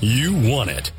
You want it.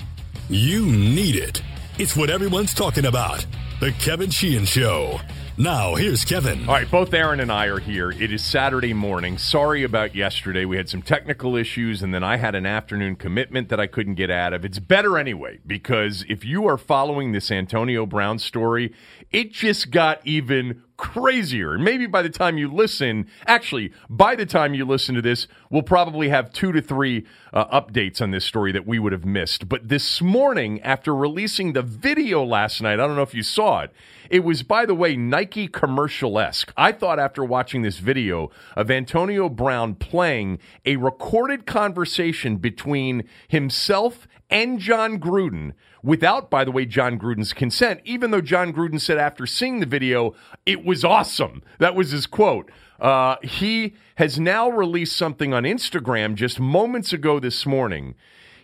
You need it. It's what everyone's talking about. The Kevin Sheehan Show. Now, here's Kevin. All right, both Aaron and I are here. It is Saturday morning. Sorry about yesterday. We had some technical issues, and then I had an afternoon commitment that I couldn't get out of. It's better anyway, because if you are following this Antonio Brown story, it just got even crazier. Maybe by the time you listen, actually, by the time you listen to this, we'll probably have two to three uh, updates on this story that we would have missed. But this morning, after releasing the video last night, I don't know if you saw it, it was, by the way, Nike commercial esque. I thought after watching this video of Antonio Brown playing a recorded conversation between himself and Jon Gruden without, by the way, Jon Gruden's consent, even though Jon Gruden said after seeing the video, it was awesome. That was his quote. Uh, he has now released something on Instagram just moments ago this morning.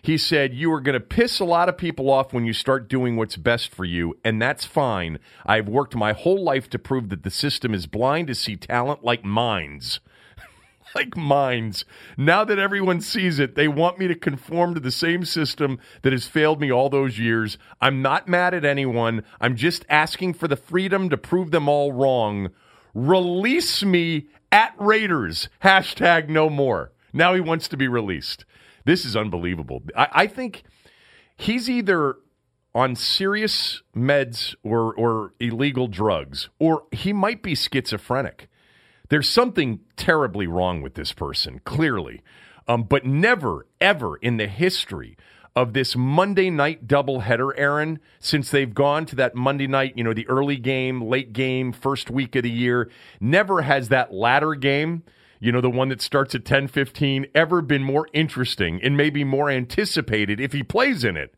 He said, You are going to piss a lot of people off when you start doing what's best for you, and that's fine. I've worked my whole life to prove that the system is blind to see talent like minds like minds. Now that everyone sees it, they want me to conform to the same system that has failed me all those years. I'm not mad at anyone. I'm just asking for the freedom to prove them all wrong. Release me at Raiders. Hashtag no more. Now he wants to be released. This is unbelievable. I, I think he's either on serious meds or, or illegal drugs, or he might be schizophrenic. There's something terribly wrong with this person, clearly. Um, but never, ever in the history of this Monday night doubleheader, Aaron, since they've gone to that Monday night, you know, the early game, late game, first week of the year, never has that latter game, you know, the one that starts at 10 15, ever been more interesting and maybe more anticipated if he plays in it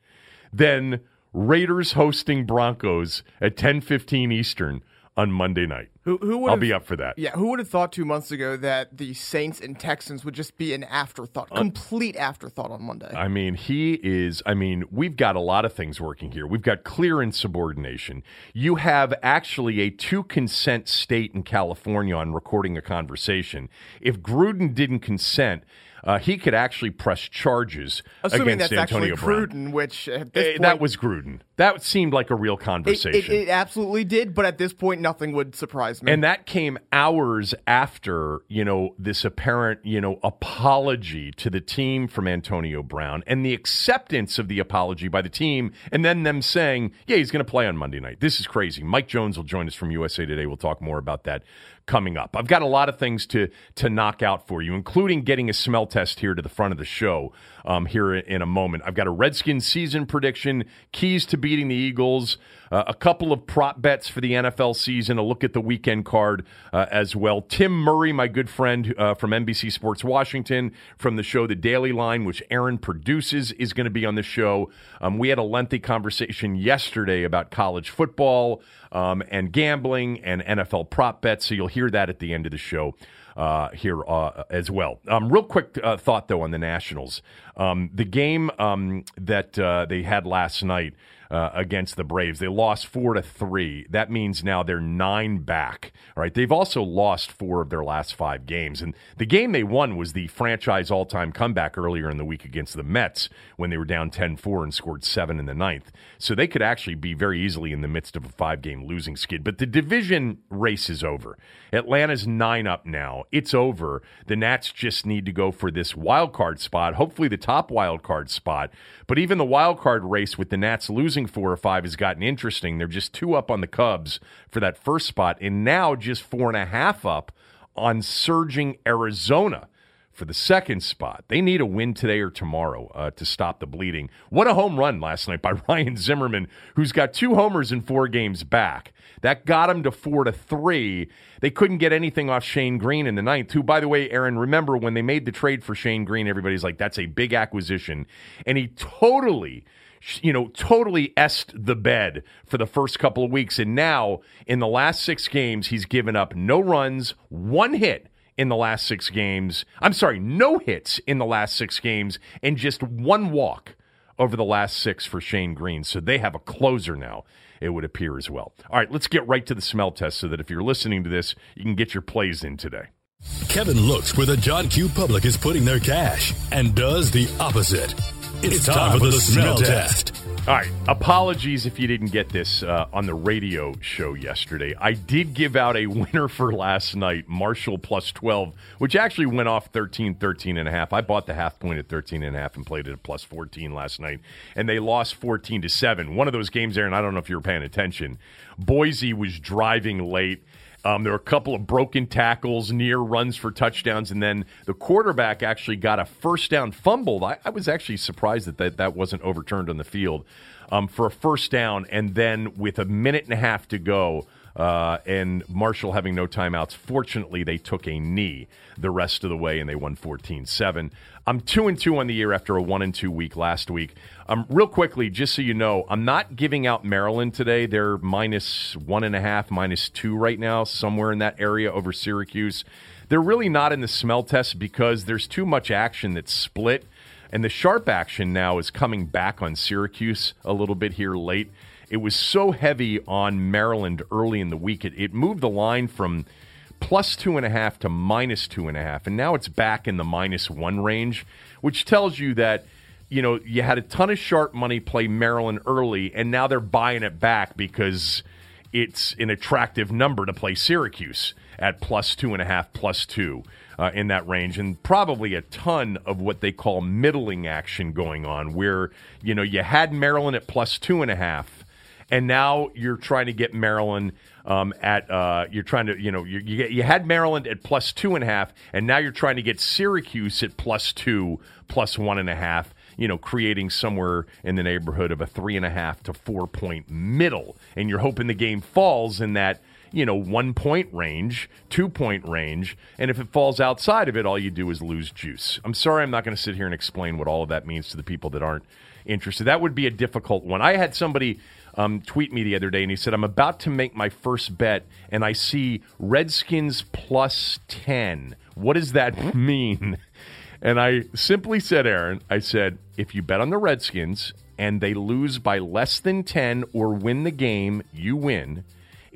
than Raiders hosting Broncos at 10 15 Eastern on Monday night. Who, who would I'll be up for that. Yeah, who would have thought two months ago that the Saints and Texans would just be an afterthought, complete afterthought on Monday? I mean, he is. I mean, we've got a lot of things working here. We've got clear insubordination. You have actually a two consent state in California on recording a conversation. If Gruden didn't consent, uh, he could actually press charges Assuming against that's Antonio actually Brown. Gruden, which at Eh, this point, that was Gruden. That seemed like a real conversation. it, it absolutely did, but at this point, nothing would surprise me. And that came hours after, you know, this apparent, you know, apology to the team from Antonio Brown and the acceptance of the apology by the team and then them saying, yeah, he's going to play on Monday night. This is crazy. Mike Jones will join us from USA Today. We'll talk more about that coming up. I've got a lot of things to to knock out for you, including getting a smell test here to the front of the show um, here in a moment. I've got a Redskins season prediction, keys to beating the Eagles, uh, a couple of prop bets for the NFL season, a look at the weekend card uh, as well. Tim Murray, my good friend uh, from NBC Sports Washington, from the show The Daily Line, which Aaron produces, is going to be on the show. Um, we had a lengthy conversation yesterday about college football um, and gambling and NFL prop bets, so you'll hear that at the end of the show uh, here uh, as well. Um, real quick uh, thought though on the Nationals, um, the game um, that uh, they had last night. Uh, against the Braves, they lost four to three. That means now they're nine back. All right, they've also lost four of their last five games, and the game they won was the franchise all-time comeback earlier in the week against the Mets when they were down 10-4 and scored seven in the ninth. So they could actually be very easily in the midst of a five-game losing skid. But the division race is over. Atlanta's nine up now. It's over. The Nats just need to go for this wild card spot, hopefully the top wild card spot. But even the wild card race with the Nats losing four or five has gotten interesting. They're just two up on the Cubs for that first spot, and now just four and a half up on surging Arizona for the second spot. They need a win today or tomorrow uh, to stop the bleeding. What a home run last night by Ryan Zimmerman, who's got two homers in four games back. That got him to four to three. They couldn't get anything off Shane Greene in the ninth, who, by the way, Aaron, remember when they made the trade for Shane Greene, everybody's like, that's a big acquisition. And he totally you know, totally est the bed for the first couple of weeks. And now, in the last six games, he's given up no runs, one hit in the last six games. I'm sorry, no hits in the last six games, and just one walk over the last six for Shane Greene. So they have a closer now, it would appear as well. All right, let's get right to the smell test so that if you're listening to this, you can get your plays in today. Kevin looks where the John Q public is putting their cash and does the opposite. It's time for the smell test. All right. Apologies if you didn't get this uh, on the radio show yesterday. I did give out a winner for last night, Marshall plus 12, which actually went off 13, 13 and a half. I bought the half point at 13 and a half and played it at plus 14 last night, and they lost 14 to 7. One of those games, Aaron, I don't know if you were paying attention. Boise was driving late um, there were a couple of broken tackles, near runs for touchdowns, and then the quarterback actually got a first down fumbled. I, I was actually surprised that, that that wasn't overturned on the field um, for a first down, and then with a minute and a half to go, uh, and Marshall having no timeouts. Fortunately, they took a knee the rest of the way and they won 14 7. I'm 2 and 2 on the year after a 1 and 2 week last week. Um, real quickly, just so you know, I'm not giving out Maryland today. They're minus 1.5, minus 2 right now, somewhere in that area over Syracuse. They're really not in the smell test because there's too much action that's split. And the sharp action now is coming back on Syracuse a little bit here late. It was so heavy on Maryland early in the week. It, it moved the line from plus two and a half to minus two and a half. And now it's back in the minus one range, which tells you that, you know, you had a ton of sharp money play Maryland early, and now they're buying it back because it's an attractive number to play Syracuse at plus two and a half, plus two. Uh, in that range, and probably a ton of what they call middling action going on, where you know you had Maryland at plus two and a half, and now you're trying to get Maryland um, at uh, you're trying to you know you, you, you had Maryland at plus two and a half, and now you're trying to get Syracuse at plus two, plus one and a half. You know, creating somewhere in the neighborhood of a three and a half to four point middle, and you're hoping the game falls in that you know, one point range, two point range. And if it falls outside of it, all you do is lose juice. I'm sorry, I'm not going to sit here and explain what all of that means to the people that aren't interested. That would be a difficult one. I had somebody um, tweet me the other day, and he said, I'm about to make my first bet, and I see Redskins plus 10. What does that mean? And I simply said, Aaron, I said, if you bet on the Redskins and they lose by less than 10 or win the game, you win.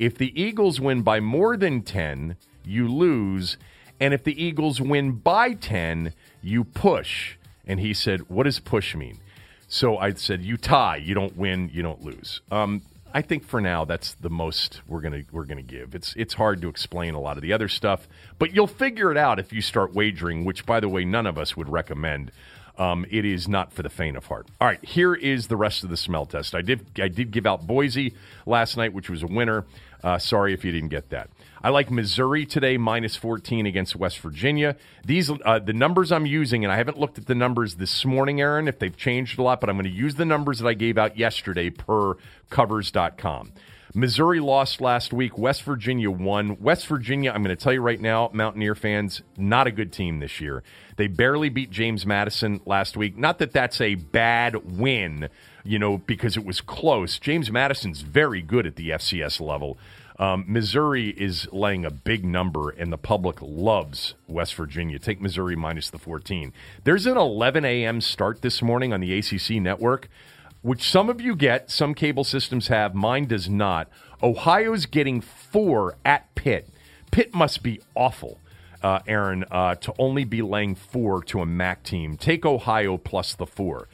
If the Eagles win by more than 10, you lose. And if the Eagles win by 10, you push. And he said, What does push mean? So I said, you tie, you don't win, you don't lose. Um, I think for now that's the most we're gonna we're gonna give. It's it's hard to explain a lot of the other stuff, but you'll figure it out if you start wagering. Which, by the way, none of us would recommend. Um, it is not for the faint of heart. All right, here is the rest of the smell test. I did I did give out Boise last night, which was a winner. Uh, sorry if you didn't get that. I like Missouri today, minus 14 against West Virginia. These uh, the numbers I'm using, and I haven't looked at the numbers this morning, Aaron, if they've changed a lot, but I'm going to use the numbers that I gave out yesterday per covers.com. Missouri lost last week. West Virginia won. West Virginia, I'm going to tell you right now, Mountaineer fans, not a good team this year. They barely beat James Madison last week. Not that that's a bad win, you know, because it was close. James Madison's very good at the FCS level. Um, Missouri is laying a big number, and the public loves West Virginia. Take Missouri minus the 14. There's an 11 a.m. start this morning on the ACC network, which some of you get, some cable systems have, mine does not. Ohio's getting four at Pitt. Pitt must be awful, uh, Aaron, uh, to only be laying four to a MAC team. Take Ohio plus the four.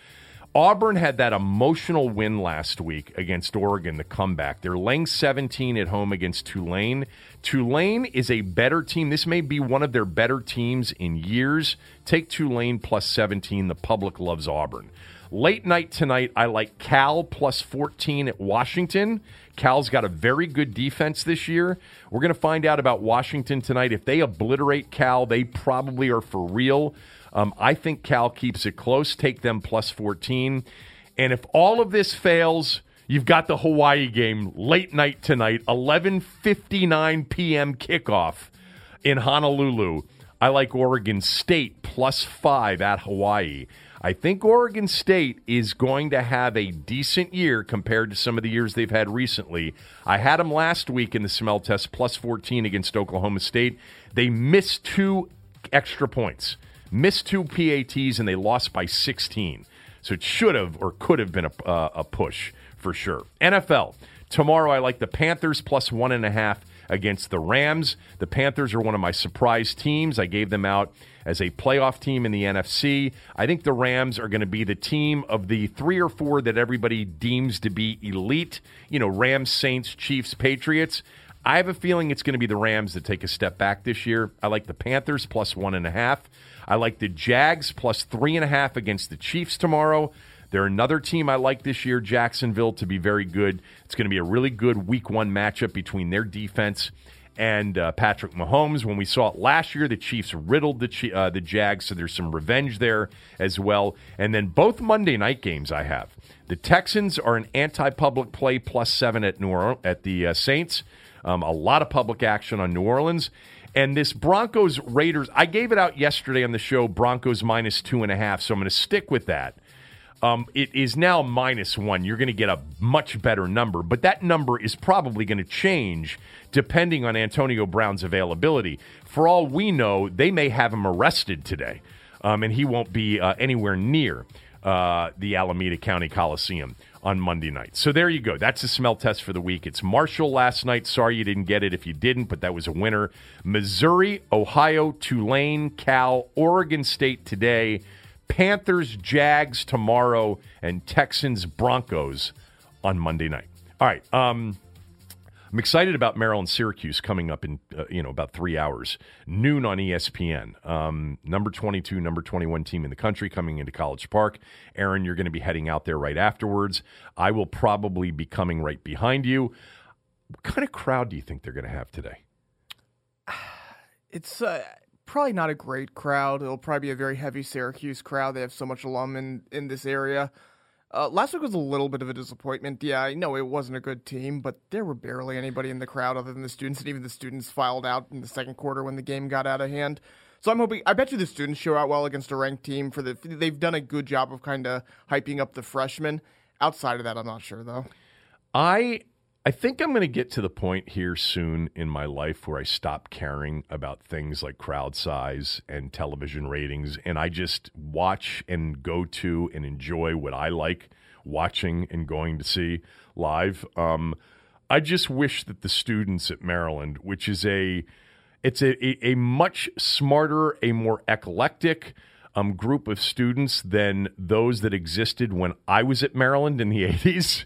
Auburn had that emotional win last week against Oregon, the comeback. They're laying 17 at home against Tulane. Tulane is a better team. This may be one of their better teams in years. Take Tulane plus 17. The public loves Auburn. Late night tonight, I like Cal plus 14 at Washington. Cal's got a very good defense this year. We're going to find out about Washington tonight. If they obliterate Cal, they probably are for real. Um, I think Cal keeps it close. Take them plus 14. And if all of this fails, you've got the Hawaii game late night tonight, 11:59 p.m. kickoff in Honolulu. I like Oregon State plus 5 at Hawaii. I think Oregon State is going to have a decent year compared to some of the years they've had recently. I had them last week in the smell test plus 14 against Oklahoma State. They missed two extra points missed two PATs, and they lost by 16. So it should have or could have been a, uh, a push for sure. NFL. Tomorrow, I like the Panthers plus one and a half against the Rams. The Panthers are one of my surprise teams. I gave them out as a playoff team in the NFC. I think the Rams are going to be the team of the three or four that everybody deems to be elite. You know, Rams, Saints, Chiefs, Patriots. I have a feeling it's going to be the Rams that take a step back this year. I like the Panthers plus one and a half. I like the Jags plus three and a half against the Chiefs tomorrow. They're another team I like this year, Jacksonville, to be very good. It's going to be a really good week one matchup between their defense and uh, Patrick Mahomes. When we saw it last year, the Chiefs riddled the uh, the Jags, so there's some revenge there as well. And then both Monday night games I have. The Texans are an anti-public play plus seven at New Orleans, at the uh, Saints. Um, a lot of public action on New Orleans. And this Broncos Raiders, I gave it out yesterday on the show, Broncos minus two and a half. So I'm going to stick with that. Um, it is now minus one. You're going to get a much better number, but that number is probably going to change depending on Antonio Brown's availability. For all we know, they may have him arrested today, um, and he won't be uh, anywhere near uh, the Alameda County Coliseum on Monday night. So there you go. That's the smell test for the week. It's Marshall last night. Sorry you didn't get it if you didn't, but that was a winner. Missouri, Ohio, Tulane, Cal, Oregon State today. Panthers, Jags tomorrow, and Texans, Broncos on Monday night. All right. Um, I'm excited about Maryland Syracuse coming up in uh, you know about three hours, noon on ESPN. Um, number 22, number 21 team in the country coming into College Park. Aaron, you're going to be heading out there right afterwards. I will probably be coming right behind you. What kind of crowd do you think they're going to have today? It's uh, probably not a great crowd. It'll probably be a very heavy Syracuse crowd. They have so much alum in, in this area. Uh, last week was a little bit of a disappointment. Yeah, I know it wasn't a good team, but there were barely anybody in the crowd other than the students, and even the students filed out in the second quarter when the game got out of hand. So I'm hoping. I bet you the students show out well against a ranked team. For the, they've done a good job of kind of hyping up the freshmen. Outside of that, I'm not sure though. I I think I'm going to get to the point here soon in my life where I stop caring about things like crowd size and television ratings, and I just watch and go to and enjoy what I like watching and going to see live. Um, I just wish that the students at Maryland, which is a it's a, a, a much smarter, a more eclectic um, group of students than those that existed when I was at Maryland in the 80s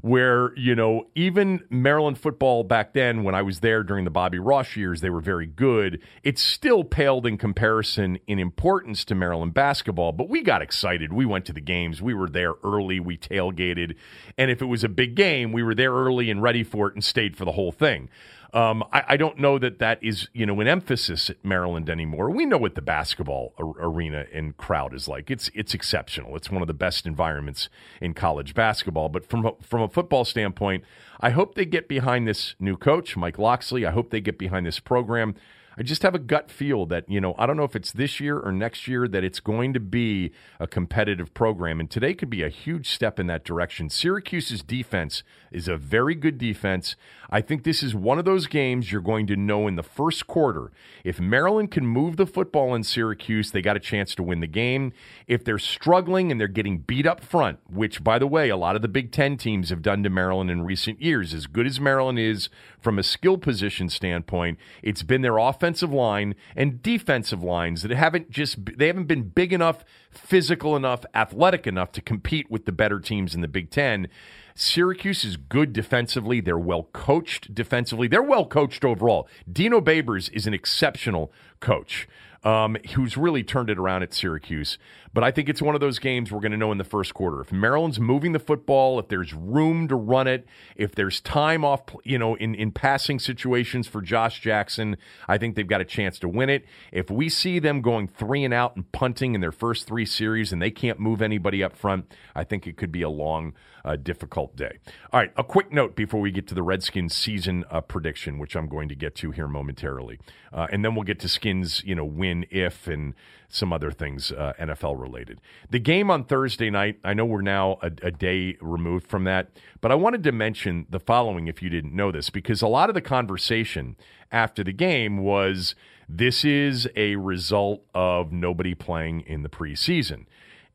where, you know, even Maryland football back then, when I was there during the Bobby Ross years, they were very good. It still paled in comparison in importance to Maryland basketball, but we got excited. We went to the games. We were there early. We tailgated. And if it was a big game, we were there early and ready for it and stayed for the whole thing. Um, I, I, don't know that that is you know an emphasis at Maryland anymore. We know what the basketball ar- arena and crowd is like. It's it's exceptional. It's one of the best environments in college basketball. But from a, from a football standpoint, I hope they get behind this new coach, Mike Locksley. I hope they get behind this program. I just have a gut feel that, you know, I don't know if it's this year or next year that it's going to be a competitive program. And today could be a huge step in that direction. Syracuse's defense is a very good defense. I think this is one of those games you're going to know in the first quarter. If Maryland can move the football in Syracuse, they got a chance to win the game. If they're struggling and they're getting beat up front, which, by the way, a lot of the Big Ten teams have done to Maryland in recent years, as good as Maryland is from a skill position standpoint, it's been their offensive line and defensive lines that haven't just they haven't been big enough, physical enough, athletic enough to compete with the better teams in the Big Ten. Syracuse is good defensively. They're well coached defensively. They're well coached overall. Dino Babers is an exceptional coach um, who's really turned it around at Syracuse. But I think it's one of those games we're going to know in the first quarter. If Maryland's moving the football, if there's room to run it, if there's time off, you know, in, in passing situations for Josh Jackson, I think they've got a chance to win it. If we see them going three and out and punting in their first three series and they can't move anybody up front, I think it could be a long, uh, difficult day. All right, a quick note before we get to the Redskins season uh, prediction, which I'm going to get to here momentarily. Uh, and then we'll get to Skins, you know, win if and some other things uh, NFL related. The game on Thursday night, I know we're now a, a, day removed from that, but I wanted to mention the following if you didn't know this, because a lot of the conversation after the game was this is a result of nobody playing in the preseason.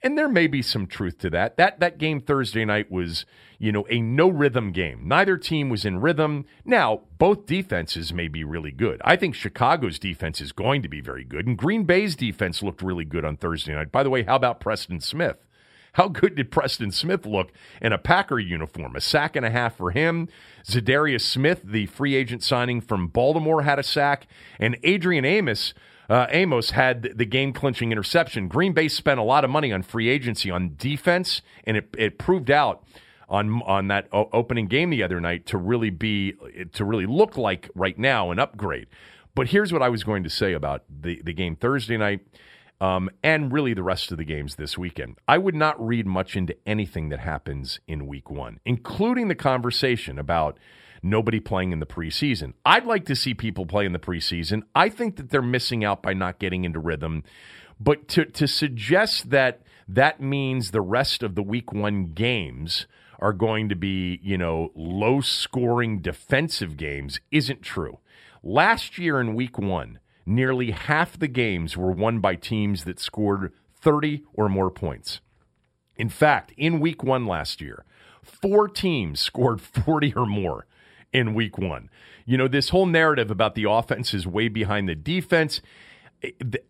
And there may be some truth to that. That that game Thursday night was, you know, a no rhythm game. Neither team was in rhythm. Now, both defenses may be really good. I think Chicago's defense is going to be very good, and Green Bay's defense looked really good on Thursday night. By the way, how about Preston Smith? How good did Preston Smith look in a Packer uniform? A sack and a half for him. Za'Darius Smith, the free agent signing from Baltimore, had a sack, and Adrian Amos uh, Amos had the game clinching interception. Green Bay spent a lot of money on free agency on defense, and it, it proved out on on that o- opening game the other night to really be to really look like right now an upgrade. But here's what I was going to say about the the game Thursday night. Um, and really the rest of the games this weekend. I would not read much into anything that happens in week one, including the conversation about nobody playing in the preseason. I'd like to see people play in the preseason. I think that they're missing out by not getting into rhythm. But to, to suggest that that means the rest of the week one games are going to be, you know, low scoring defensive games isn't true. Last year in week one, nearly half the games were won by teams that scored 30 or more points. In fact, in week one last year, four teams scored 40 or more in week one. You know, this whole narrative about the offense is way behind the defense.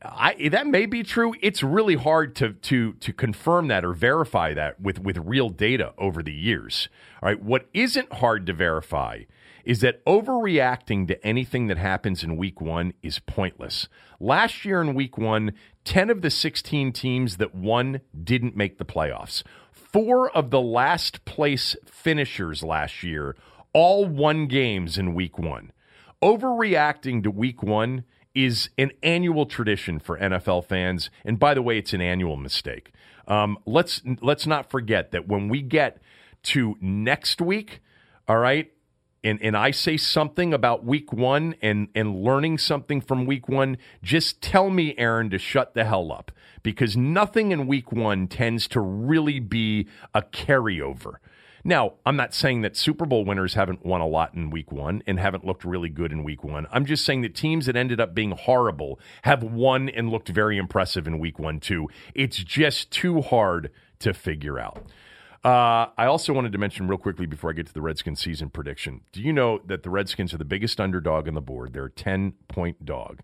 I, that may be true. It's really hard to to to confirm that or verify that with with real data over the years. All right, what isn't hard to verify is that overreacting to anything that happens in week 1 is pointless. Last year in week 1, 10 of the 16 teams that won didn't make the playoffs. 4 of the last place finishers last year all one games in week one. Overreacting to week one is an annual tradition for NFL fans. And by the way, it's an annual mistake. Um, let's let's not forget that when we get to next week, all right, and, and I say something about week one and, and learning something from week one, just tell me, Aaron, to shut the hell up. Because nothing in week one tends to really be a carryover. Now, I'm not saying that Super Bowl winners haven't won a lot in week one and haven't looked really good in week one. I'm just saying that teams that ended up being horrible have won and looked very impressive in week one, too. It's just too hard to figure out. Uh, I also wanted to mention real quickly before I get to the Redskins season prediction. Do you know that the Redskins are the biggest underdog on the board? They're a 10 point dog.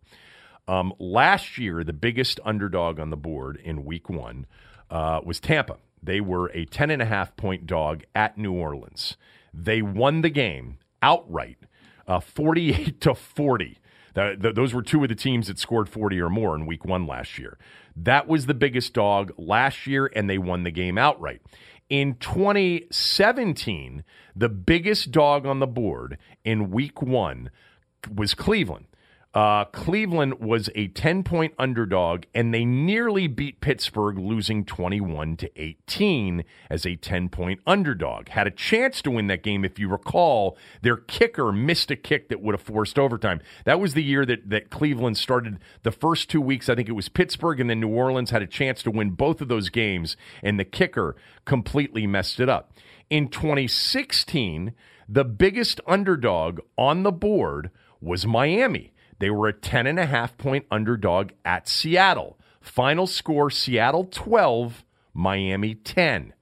Um, last year, the biggest underdog on the board in week one uh, was Tampa. They were a 10 and a half point dog at New Orleans. They won the game outright, uh, 48 to 40. The, the, those were two of the teams that scored 40 or more in week one last year. That was the biggest dog last year, and they won the game outright. In 2017, the biggest dog on the board in week one was Cleveland. Uh, Cleveland was a 10 point underdog, and they nearly beat Pittsburgh, losing 21 to 18 as a 10 point underdog. Had a chance to win that game, if you recall. Their kicker missed a kick that would have forced overtime. That was the year that, that Cleveland started the first two weeks. I think it was Pittsburgh, and then New Orleans had a chance to win both of those games, and the kicker completely messed it up. In 2016, the biggest underdog on the board was Miami. They were a 10 and a half point underdog at Seattle. Final score Seattle 12, Miami 10.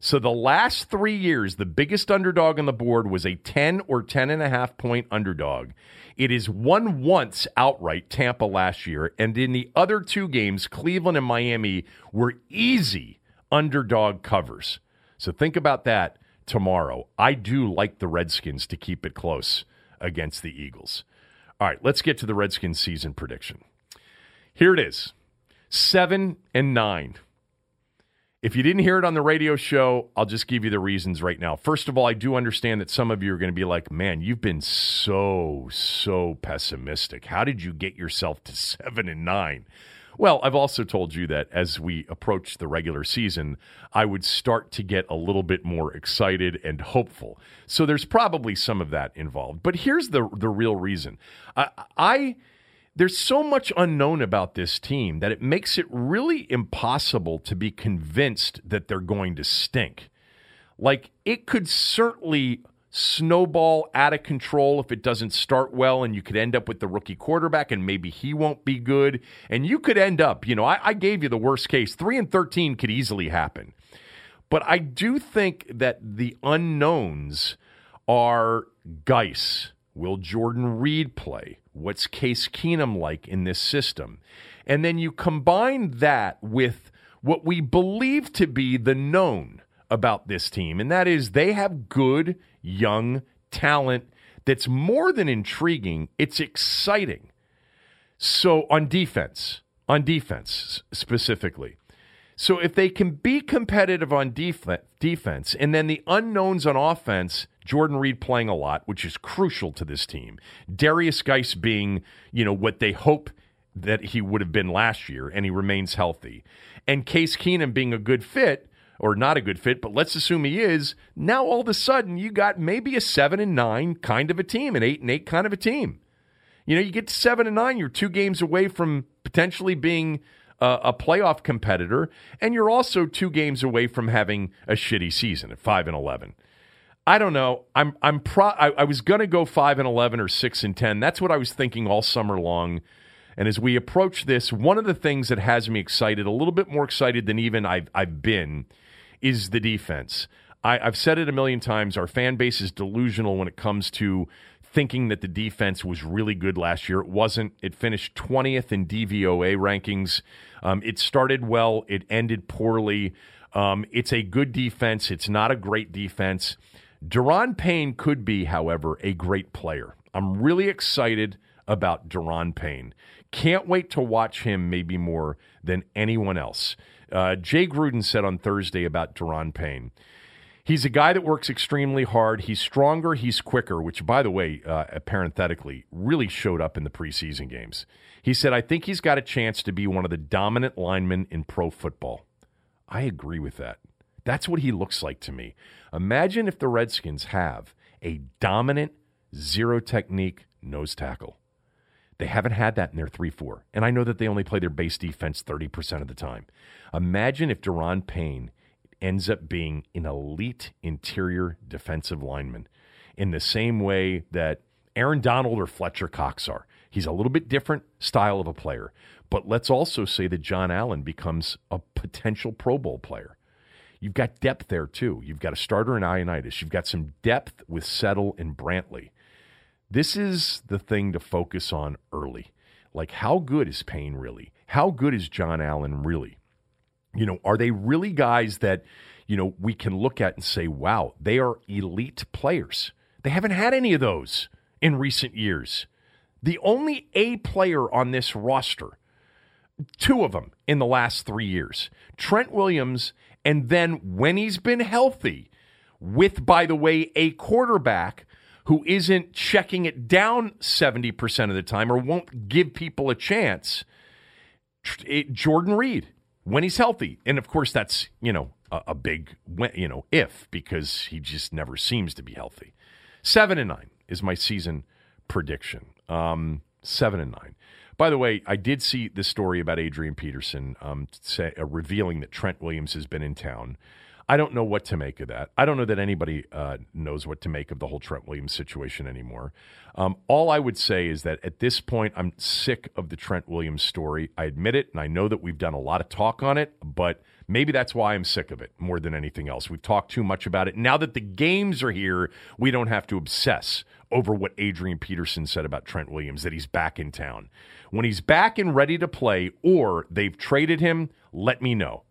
So the last three years, the biggest underdog on the board was a 10 or 10 and a half point underdog. It is won once outright, Tampa last year. And in the other two games, Cleveland and Miami were easy underdog covers. So think about that tomorrow. I do like the Redskins to keep it close against the Eagles. All right, let's get to the Redskins season prediction. Here it is seven and nine. If you didn't hear it on the radio show, I'll just give you the reasons right now. First of all, I do understand that some of you are going to be like, man, you've been so, so pessimistic. How did you get yourself to seven and nine? Well, I've also told you that as we approach the regular season, I would start to get a little bit more excited and hopeful. So there's probably some of that involved. But here's the the real reason. I, I there's so much unknown about this team that it makes it really impossible to be convinced that they're going to stink. Like it could certainly snowball out of control if it doesn't start well, and you could end up with the rookie quarterback, and maybe he won't be good. And you could end up, you know, I, I gave you the worst case. Three and 13 could easily happen. But I do think that the unknowns are Guice. Will Jordan Reed play? What's Case Keenum like in this system? And then you combine that with what we believe to be the known about this team, and that is they have good young talent that's more than intriguing, it's exciting. So on defense, on defense specifically, so if they can be competitive on def- defense and then the unknowns on offense, Jordan Reed playing a lot, which is crucial to this team. Darius Guice being, you know, what they hope that he would have been last year, and he remains healthy. And Case Keenum being a good fit, or not a good fit, but let's assume he is. Now all of a sudden you got maybe a seven and nine kind of a team, an eight and eight kind of a team. You know, you get to seven and nine, you're two games away from potentially being a playoff competitor, and you're also two games away from having a shitty season at five and eleven. I don't know. I'm I'm pro. I, I was gonna go five and eleven or six and ten. That's what I was thinking all summer long. And as we approach this, one of the things that has me excited, a little bit more excited than even I've I've been, is the defense. I, I've said it a million times. Our fan base is delusional when it comes to thinking that the defense was really good last year. It wasn't. It finished 20th in DVOA rankings. Um, it started well, it ended poorly. Um, it's a good defense, it's not a great defense. Daron Payne could be, however, a great player. I'm really excited about Daron Payne. Can't wait to watch him maybe more than anyone else. Uh, Jay Gruden said on Thursday about Daron Payne. He's a guy that works extremely hard. He's stronger. He's quicker, which, by the way, uh, parenthetically, really showed up in the preseason games. He said, I think he's got a chance to be one of the dominant linemen in pro football. I agree with that. That's what he looks like to me. Imagine if the Redskins have a dominant, zero technique nose tackle. They haven't had that in their 3 4. And I know that they only play their base defense 30% of the time. Imagine if Daron Payne ends up being an elite interior defensive lineman in the same way that Aaron Donald or Fletcher Cox are. He's a little bit different style of a player. But let's also say that John Allen becomes a potential Pro Bowl player. You've got depth there too. You've got a starter in Ioannidis. You've got some depth with Settle and Brantley. This is the thing to focus on early. Like, how good is Payne really? How good is John Allen really? You know, are they really guys that, you know, we can look at and say, wow, they are elite players? They haven't had any of those in recent years. The only A player on this roster, two of them in the last three years Trent Williams, and then when he's been healthy, with, by the way, a quarterback who isn't checking it down 70% of the time or won't give people a chance, Jordan Reed when he's healthy. And of course, that's, you know, a, a big, you know, if because he just never seems to be healthy. Seven and nine is my season prediction. Um, seven and nine. By the way, I did see this story about Adrian Peterson um, say, uh, revealing that Trent Williams has been in town. I don't know what to make of that. I don't know that anybody uh, knows what to make of the whole Trent Williams situation anymore. Um, all I would say is that at this point, I'm sick of the Trent Williams story. I admit it, and I know that we've done a lot of talk on it, but maybe that's why I'm sick of it more than anything else. We've talked too much about it. Now that the games are here, we don't have to obsess over what Adrian Peterson said about Trent Williams, that he's back in town. When he's back and ready to play, or they've traded him, let me know.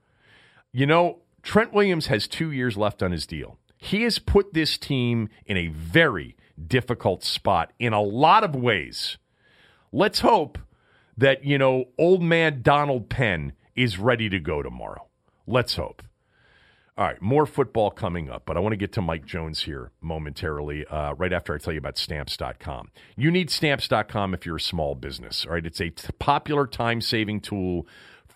You know, Trent Williams has two years left on his deal. He has put this team in a very difficult spot in a lot of ways. Let's hope that, you know, old man Donald Penn is ready to go tomorrow. Let's hope. All right, more football coming up, but I want to get to Mike Jones here momentarily, uh, right after I tell you about stamps.com. You need stamps.com if you're a small business, all right? It's a t- popular time saving tool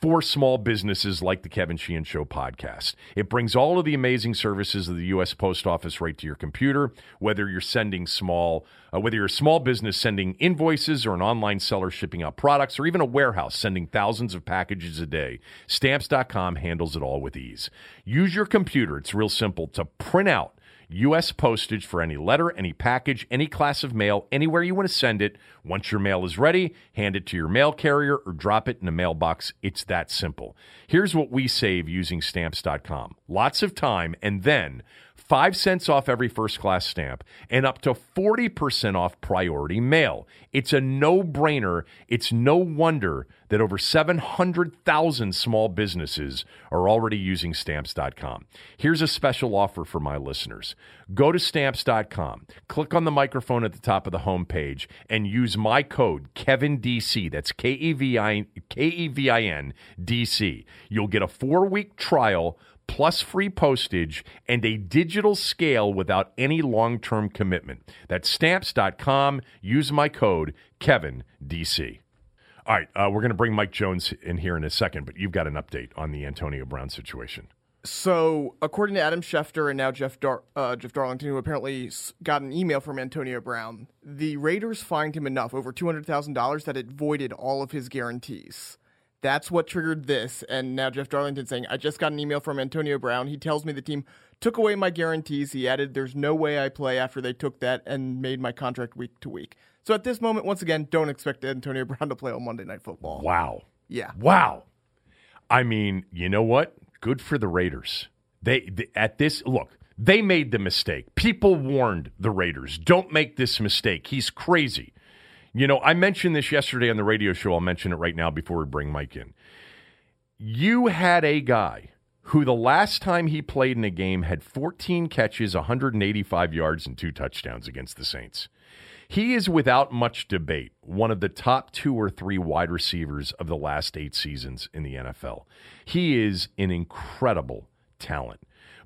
for small businesses like the Kevin Sheehan Show podcast. It brings all of the amazing services of the U.S. Post Office right to your computer, whether you're sending small, uh, whether you're a small business sending invoices or an online seller shipping out products or even a warehouse sending thousands of packages a day. Stamps.com handles it all with ease. Use your computer. It's real simple to print out U.S. postage for any letter, any package, any class of mail, anywhere you want to send it. Once your mail is ready, hand it to your mail carrier or drop it in a mailbox. It's that simple. Here's what we save using stamps.com lots of time, and then 5 cents off every first class stamp, and up to 40% off priority mail. It's a no brainer. It's no wonder that over 700,000 small businesses are already using stamps.com. Here's a special offer for my listeners go to stamps.com, click on the microphone at the top of the homepage, and use my code KevinDC. That's K E V I N D C. You'll get a four week trial plus free postage and a digital scale without any long term commitment. That's stamps.com. Use my code KevinDC. All right, uh, we're going to bring Mike Jones in here in a second, but you've got an update on the Antonio Brown situation. So, according to Adam Schefter and now Jeff Dar- uh, Jeff Darlington, who apparently got an email from Antonio Brown, the Raiders fined him enough, over two hundred thousand dollars, that it voided all of his guarantees. That's what triggered this. And now Jeff Darlington saying, I just got an email from Antonio Brown. He tells me the team took away my guarantees. He added, There's no way I play after they took that and made my contract week to week. So at this moment, once again, don't expect Antonio Brown to play on Monday Night Football. Wow. Yeah. Wow. I mean, you know what? Good for the Raiders. They, they at this look, they made the mistake. People warned the Raiders, don't make this mistake. He's crazy. You know, I mentioned this yesterday on the radio show. I'll mention it right now before we bring Mike in. You had a guy who the last time he played in a game had 14 catches, 185 yards, and two touchdowns against the Saints. He is without much debate one of the top two or three wide receivers of the last eight seasons in the NFL. He is an incredible talent.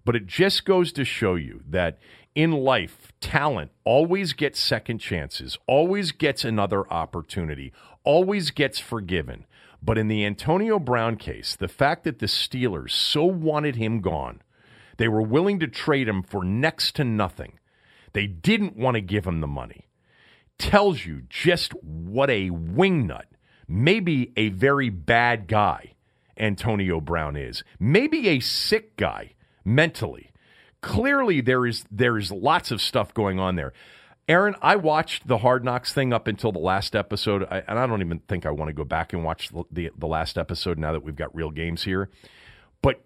But it just goes to show you that in life, talent always gets second chances, always gets another opportunity, always gets forgiven. But in the Antonio Brown case, the fact that the Steelers so wanted him gone, they were willing to trade him for next to nothing. They didn't want to give him the money. Tells you just what a wingnut, maybe a very bad guy Antonio Brown is. Maybe a sick guy mentally. Clearly there is there is lots of stuff going on there. Aaron, I watched the Hard Knocks thing up until the last episode, I, and I don't even think I want to go back and watch the, the, the last episode now that we've got real games here. But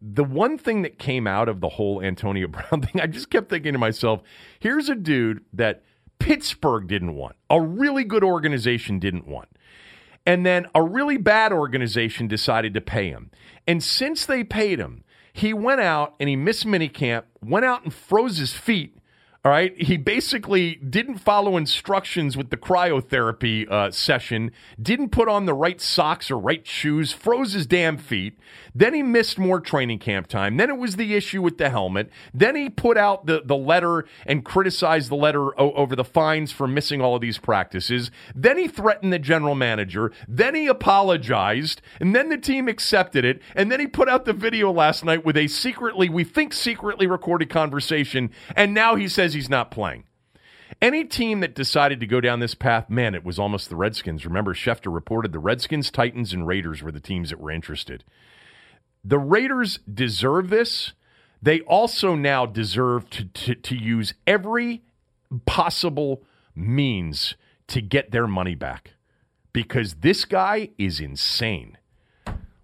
the one thing that came out of the whole Antonio Brown thing, I just kept thinking to myself, here's a dude that Pittsburgh didn't want, a really good organization didn't want. And then a really bad organization decided to pay him. And since they paid him, he went out and he missed minicamp, went out and froze his feet all right. He basically didn't follow instructions with the cryotherapy uh, session, didn't put on the right socks or right shoes, froze his damn feet. Then he missed more training camp time. Then it was the issue with the helmet. Then he put out the, the letter and criticized the letter o- over the fines for missing all of these practices. Then he threatened the general manager. Then he apologized. And then the team accepted it. And then he put out the video last night with a secretly, we think secretly recorded conversation. And now he says, says he's not playing. Any team that decided to go down this path, man, it was almost the Redskins. Remember, Schefter reported the Redskins, Titans, and Raiders were the teams that were interested. The Raiders deserve this. They also now deserve to, to, to use every possible means to get their money back because this guy is insane.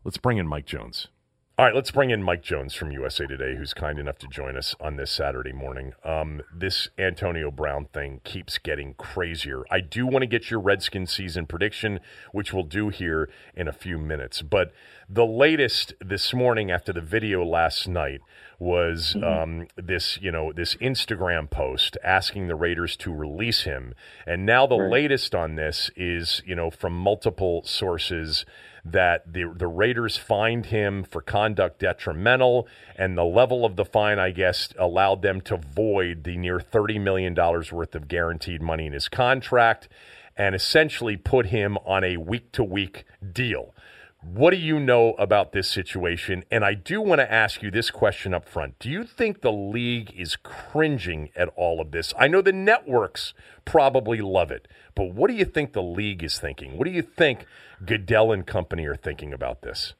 Let's bring in Mike Jones. All right, let's bring in Mike Jones from USA Today, who's kind enough to join us on this Saturday morning. Um, this Antonio Brown thing keeps getting crazier. I do want to get your Redskin season prediction, which we'll do here in a few minutes. But the latest this morning after the video last night was mm-hmm. um, this, you know, this Instagram post asking the Raiders to release him, and now the right. latest on this is, you know, from multiple sources that the the Raiders fined him for conduct detrimental, and the level of the fine, I guess, allowed them to void the near thirty million dollars worth of guaranteed money in his contract, and essentially put him on a week to week deal. What do you know about this situation? And I do want to ask you this question up front. Do you think the league is cringing at all of this? I know the networks probably love it, but what do you think the league is thinking? What do you think Goodell and company are thinking about this?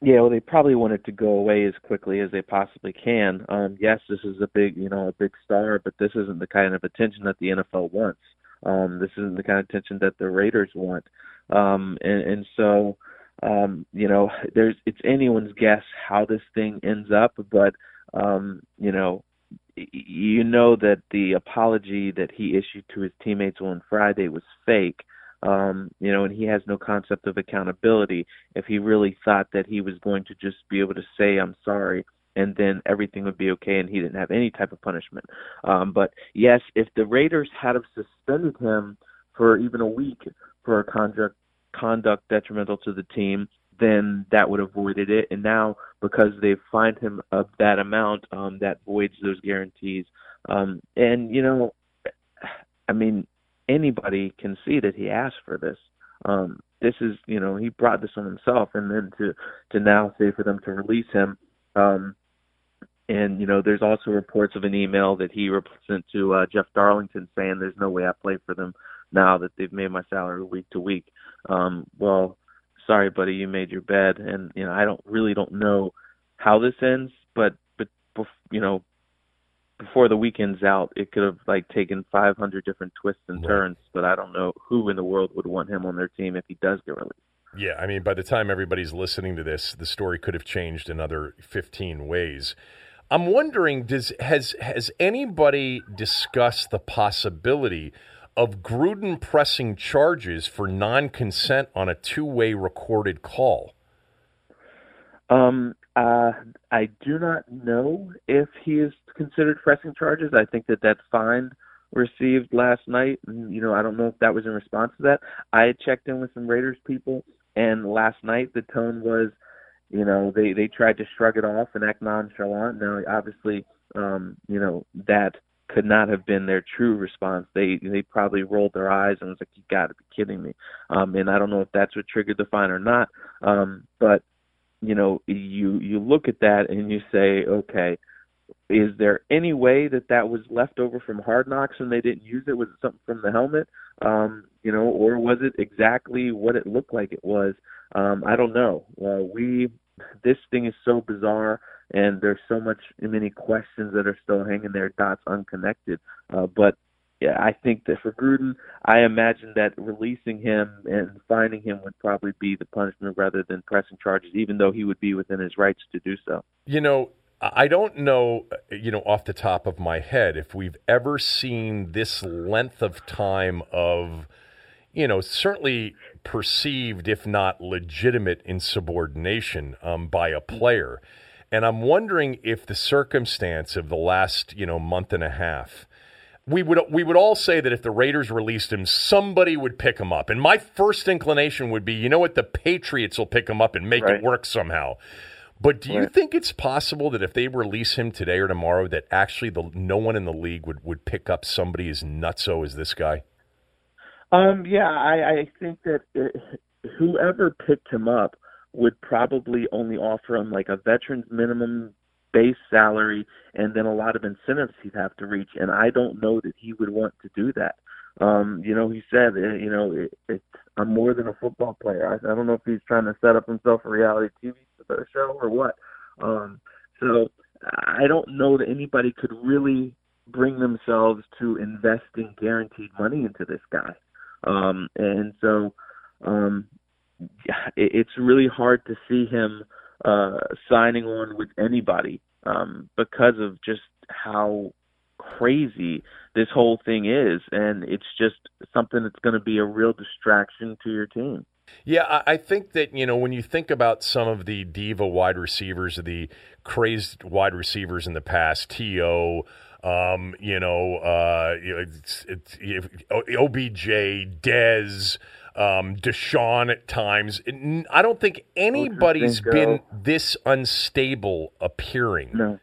Yeah, well, they probably want it to go away as quickly as they possibly can. Um, yes, this is a big, you know, a big star, but this isn't the kind of attention that the NFL wants. Um, this isn't the kind of attention that the Raiders want. Um, and, and so, um, you know, there's it's anyone's guess how this thing ends up, but um, you know, you know that the apology that he issued to his teammates on Friday was fake um, you know, and he has no concept of accountability. If he really thought that he was going to just be able to say, I'm sorry, and then everything would be okay and he didn't have any type of punishment. Um, but yes, if the Raiders had have suspended him for even a week for a conduct, conduct detrimental to the team, then that would have voided it. And now, because they've fined him of that amount, um, that voids those guarantees. Um, and, you know, I mean, anybody can see that he asked for this. Um, this is, you know, he brought this on himself, and then to to now say for them to release him. Um, and you know, there's also reports of an email that he sent to uh, Jeff Darlington saying, "There's no way I play for them now that they've made my salary week to week." Um, well, sorry, buddy, you made your bed, and you know, I don't really don't know how this ends, but but you know, before the weekend's out, it could have like taken 500 different twists and right. turns. But I don't know who in the world would want him on their team if he does get released. Yeah, I mean, by the time everybody's listening to this, the story could have changed another 15 ways. I'm wondering, does has has anybody discussed the possibility of Gruden pressing charges for non-consent on a two-way recorded call? Um, uh, I do not know if he is considered pressing charges. I think that that fine received last night, you know, I don't know if that was in response to that. I checked in with some Raiders people, and last night the tone was, you know, they they tried to shrug it off and act nonchalant. Now, obviously, um, you know, that could not have been their true response. They they probably rolled their eyes and was like, "You got to be kidding me!" Um, and I don't know if that's what triggered the fine or not. Um, but you know, you you look at that and you say, okay, is there any way that that was left over from Hard Knocks and they didn't use it? Was it something from the helmet? Um, you know, or was it exactly what it looked like it was? Um, I don't know. Uh, we this thing is so bizarre and there's so much many questions that are still hanging there dots unconnected uh, but yeah, I think that for Gruden, I imagine that releasing him and finding him would probably be the punishment rather than pressing charges, even though he would be within his rights to do so. You know, I don't know, you know, off the top of my head, if we've ever seen this length of time of, you know, certainly perceived, if not legitimate, insubordination um, by a player. And I'm wondering if the circumstance of the last, you know, month and a half we would we would all say that if the Raiders released him, somebody would pick him up. And my first inclination would be, you know what, the Patriots will pick him up and make right. it work somehow. But do you right. think it's possible that if they release him today or tomorrow, that actually the no one in the league would, would pick up somebody as nutso as this guy? Um, yeah, I, I think that it, whoever picked him up would probably only offer him like a veteran's minimum base salary and then a lot of incentives he'd have to reach. And I don't know that he would want to do that. Um, you know, he said, eh, you know, it, it, I'm more than a football player. I, I don't know if he's trying to set up himself a reality TV show or what. Um, so I don't know that anybody could really bring themselves to investing guaranteed money into this guy. Um, and so, um, it's really hard to see him uh, signing on with anybody um, because of just how crazy this whole thing is, and it's just something that's going to be a real distraction to your team. Yeah, I think that, you know, when you think about some of the diva wide receivers, the crazed wide receivers in the past, T.O., um, you know, uh, it's, it's, OBJ, Dez, um, DeSean at times. I don't think anybody's been this unstable appearing. No.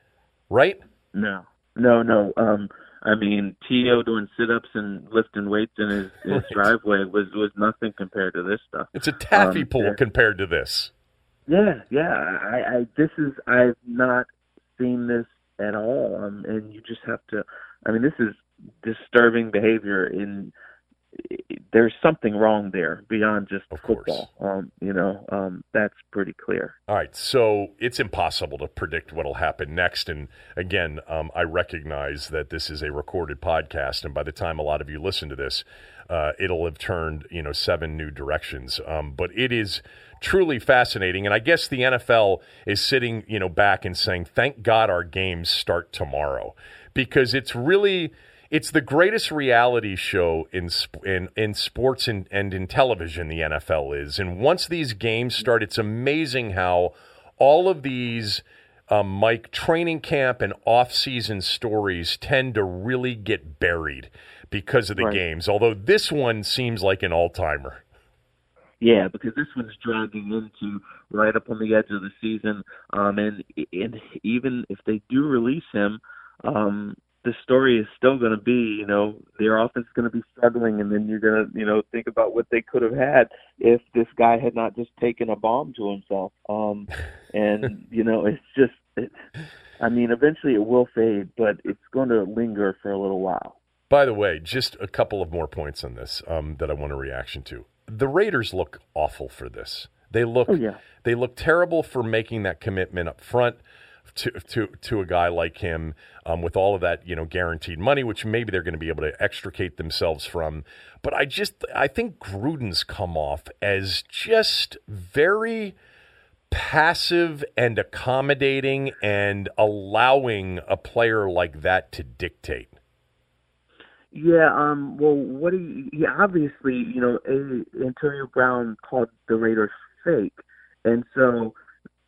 Right? No. No, no. Um, I mean, T.O. doing sit ups and lifting weights in his, his driveway was, was nothing compared to this stuff. It's a taffy um, pool yeah. compared to this. Yeah, yeah. I, I this is I've not seen this at all. Um, and you just have to I mean, this is disturbing behavior in there's something wrong there beyond just Of football. Um, you know, um, that's pretty clear. All right, so it's impossible to predict what will happen next. And again, um, I recognize that this is a recorded podcast, and by the time a lot of you listen to this, uh, it'll have turned you know seven new directions. Um, but it is truly fascinating, and I guess the NFL is sitting you know back and saying, "Thank God our games start tomorrow," because it's really it's the greatest reality show in in, in sports and, and in television. The NFL is, and once these games start, it's amazing how all of these. Um, Mike, training camp and off-season stories tend to really get buried because of the Right. games. Although this one seems like an all-timer. Yeah, because this one's dragging into right up on the edge of the season, um, and and even if they do release him, um, the story is still going to be, you know, their offense is going to be struggling, and then you're going to, you know, think about what they could have had if this guy had not just taken a bomb to himself. Um, and you know, it's just, I mean, eventually it will fade, but it's going to linger for a little while. By the way, just a couple of more points on this um, that I want a reaction to. The Raiders look awful for this. They look Oh, yeah. they look terrible for making that commitment up front to to to a guy like him um, with all of that you know guaranteed money, which maybe they're going to be able to extricate themselves from. But I just I think Gruden's come off as just very passive and accommodating and allowing a player like that to dictate. Yeah, um, well, what you, yeah, obviously, you know, a, Antonio Brown called the Raiders fake, and so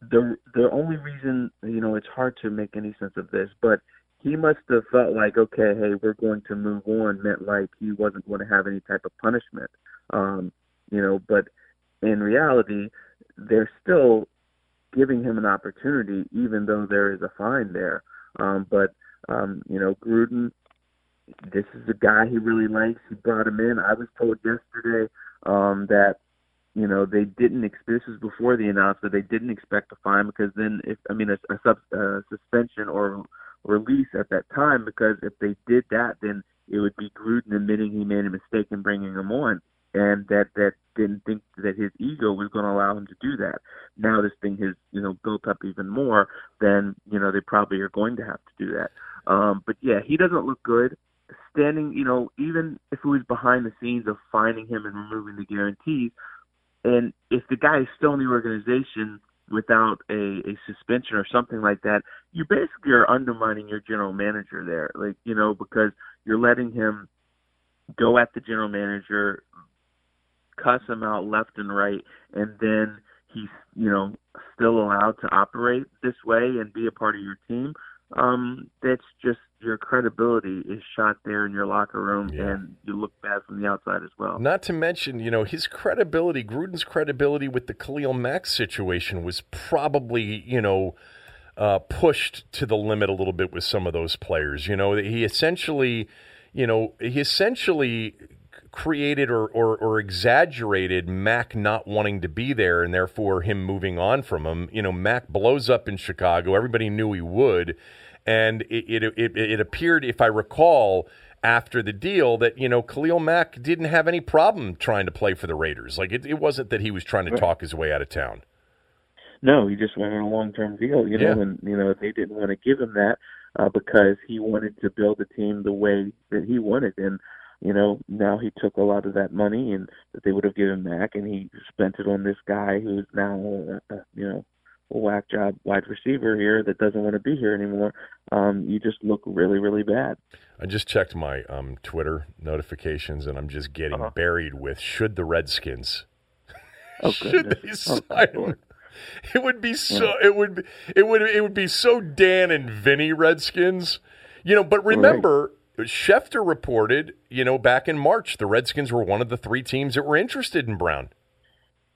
the the only reason, you know, it's hard to make any sense of this, but he must have felt like, okay, hey, we're going to move on, meant like he wasn't going to have any type of punishment, um, you know, but in reality, they're still giving him an opportunity, even though there is a fine there. Um, but um, you know, Gruden this is a guy he really likes. He brought him in. I was told yesterday um, that you know they didn't. Ex- this was before the announcement. They didn't expect a fine because then, if I mean, a, a sub, uh, suspension or release at that time. Because if they did that, then it would be Gruden admitting he made a mistake in bringing him on, and that that didn't think that his ego was going to allow him to do that. Now this thing has you know built up even more. Then you know they probably are going to have to do that. Um, but yeah, he doesn't look good standing, you know, even if it was behind the scenes of finding him and removing the guarantees, and if the guy is still in the organization without a, a suspension or something like that, you basically are undermining your general manager there. Like, you know, because you're letting him go at the general manager, cuss him out left and right, and then he's, you know, still allowed to operate this way and be a part of your team. Um, that's just your credibility is shot there in your locker room, Yeah. and you look bad from the outside as well. Not to mention, you know, his credibility, Gruden's credibility with the Khalil Mack situation was probably, you know, uh, pushed to the limit a little bit with some of those players. You know, he essentially, you know, he essentially created or, or, or exaggerated Mack not wanting to be there and therefore him moving on from him. You know, Mack blows up in Chicago. Everybody knew he would. And it, it, it, it appeared, if I recall, after the deal that, you know, Khalil Mack didn't have any problem trying to play for the Raiders. Like, it, it wasn't that he was trying to talk his way out of town. No, he just wanted a long-term deal, you know, Yeah. and you know they didn't want to give him that uh, because he wanted to build a team the way that he wanted, and you know now he took a lot of that money and that they would have given back, and he spent it on this guy who's now, uh, uh, you know, a whack job wide receiver here that doesn't want to be here anymore. Um, you just look really, really bad. I just checked my um, Twitter notifications and I'm just getting Uh-huh. baried with should the Redskins Oh, should they sign Oh. It would be so. It would. Be, it would. It would be so Dan and Vinny Redskins. You know. But remember, Schefter reported. You know, back in March, the Redskins were one of the three teams that were interested in Brown.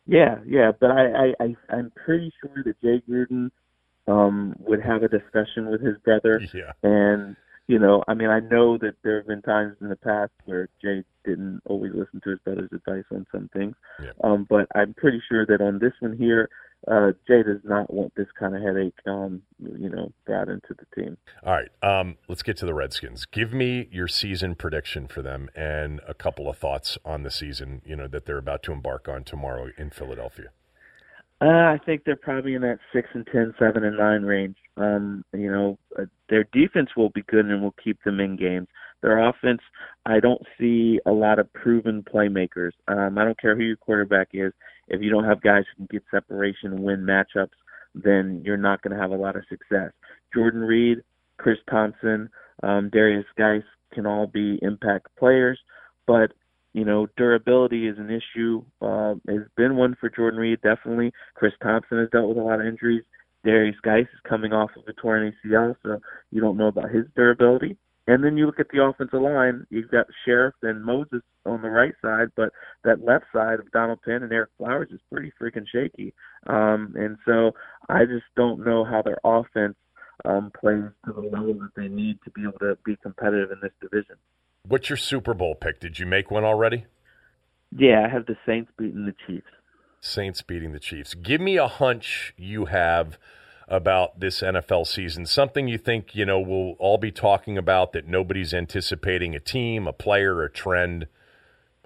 Yeah, yeah, but I, I, I I'm pretty sure that Jay Gruden um would have a discussion with his brother Yeah. and you know, I mean I know that there have been times in the past where Jay didn't always listen to his brother's advice on some things. Yeah. Um, but I'm pretty sure that on this one here, uh, Jay does not want this kind of headache, um, you know, brought into the team. All right, um, let's get to the Redskins. Give me your season prediction for them and a couple of thoughts on the season, you know, that they're about to embark on tomorrow in Philadelphia. Uh, I think they're probably in that six and ten, seven and nine range. Um, you know, uh, their defense will be good and will keep them in games. Their offense, I don't see a lot of proven playmakers. Um, I don't care who your quarterback is. If you don't have guys who can get separation and win matchups, then you're not going to have a lot of success. Jordan Reed, Chris Thompson, um, Derrius Guice can all be impact players, but you know durability is an issue. Uh, has been one for Jordan Reed definitely. Chris Thompson has dealt with a lot of injuries. Derrius Guice is coming off of a torn ACL, so you don't know about his durability. And then you look at the offensive line, you've got Scherff and Moses on the right side, but that left side of Donald Penn and Ereck Flowers is pretty freaking shaky. Um, and so I just don't know how their offense um, plays to the level that they need to be able to be competitive in this division. What's your Super Bowl pick? Did you make one already? Yeah, I have the Saints beating the Chiefs. Saints beating the Chiefs. Give me a hunch you have – about this NFL season? Something you think, you know, we'll all be talking about that nobody's anticipating a team, a player, a trend,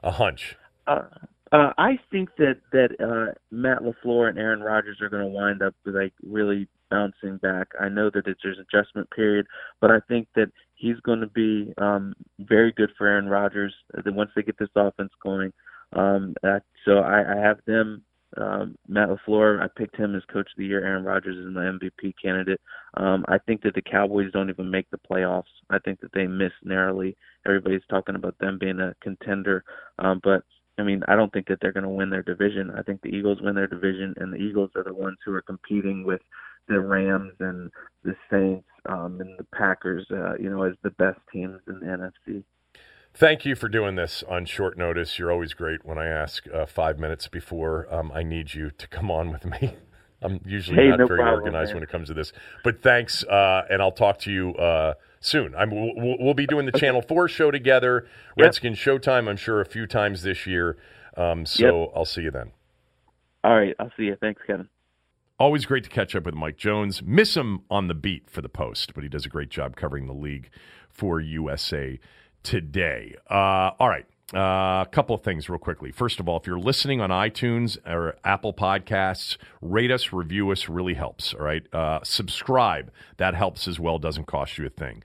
a hunch? Uh, uh, I think that that uh, Matt LaFleur and Aaron Rodgers are going to wind up like really bouncing back. I know that it's, there's adjustment period, but I think that he's going to be um, very good for Aaron Rodgers. Then once they get this offense going, um, uh, so I, I have them um, Matt LaFleur, I picked him as coach of the year. Aaron Rodgers is my MVP candidate. Um, I think that the Cowboys don't even make the playoffs. I think that they miss narrowly. Everybody's talking about them being a contender, um, but I mean, I don't think that they're going to win their division. I think the Eagles win their division, and the Eagles are the ones who are competing with the Rams and the Saints um, and the Packers, uh, you know, as the best teams in the NFC. Thank you for doing this on short notice. You're always great when I ask uh, five minutes before um, I need you to come on with me. I'm usually hey, not no very problem, organized man. when it comes to this, but thanks, uh, and I'll talk to you uh, soon. I'm, we'll, we'll, be doing the Channel Four show together, yep. Redskins Showtime. I'm sure a few times this year. Um, so yep. I'll see you then. All right, I'll see you. Thanks, Kevin. Always great to catch up with Mike Jones. Miss him on the beat for the Post, but he does a great job covering the league for USA today. Uh, all right. Uh, a couple of things, real quickly. First of all, if you're listening on iTunes or Apple Podcasts, rate us, review us, really helps. All right. Uh, subscribe. That helps as well. Doesn't cost you a thing.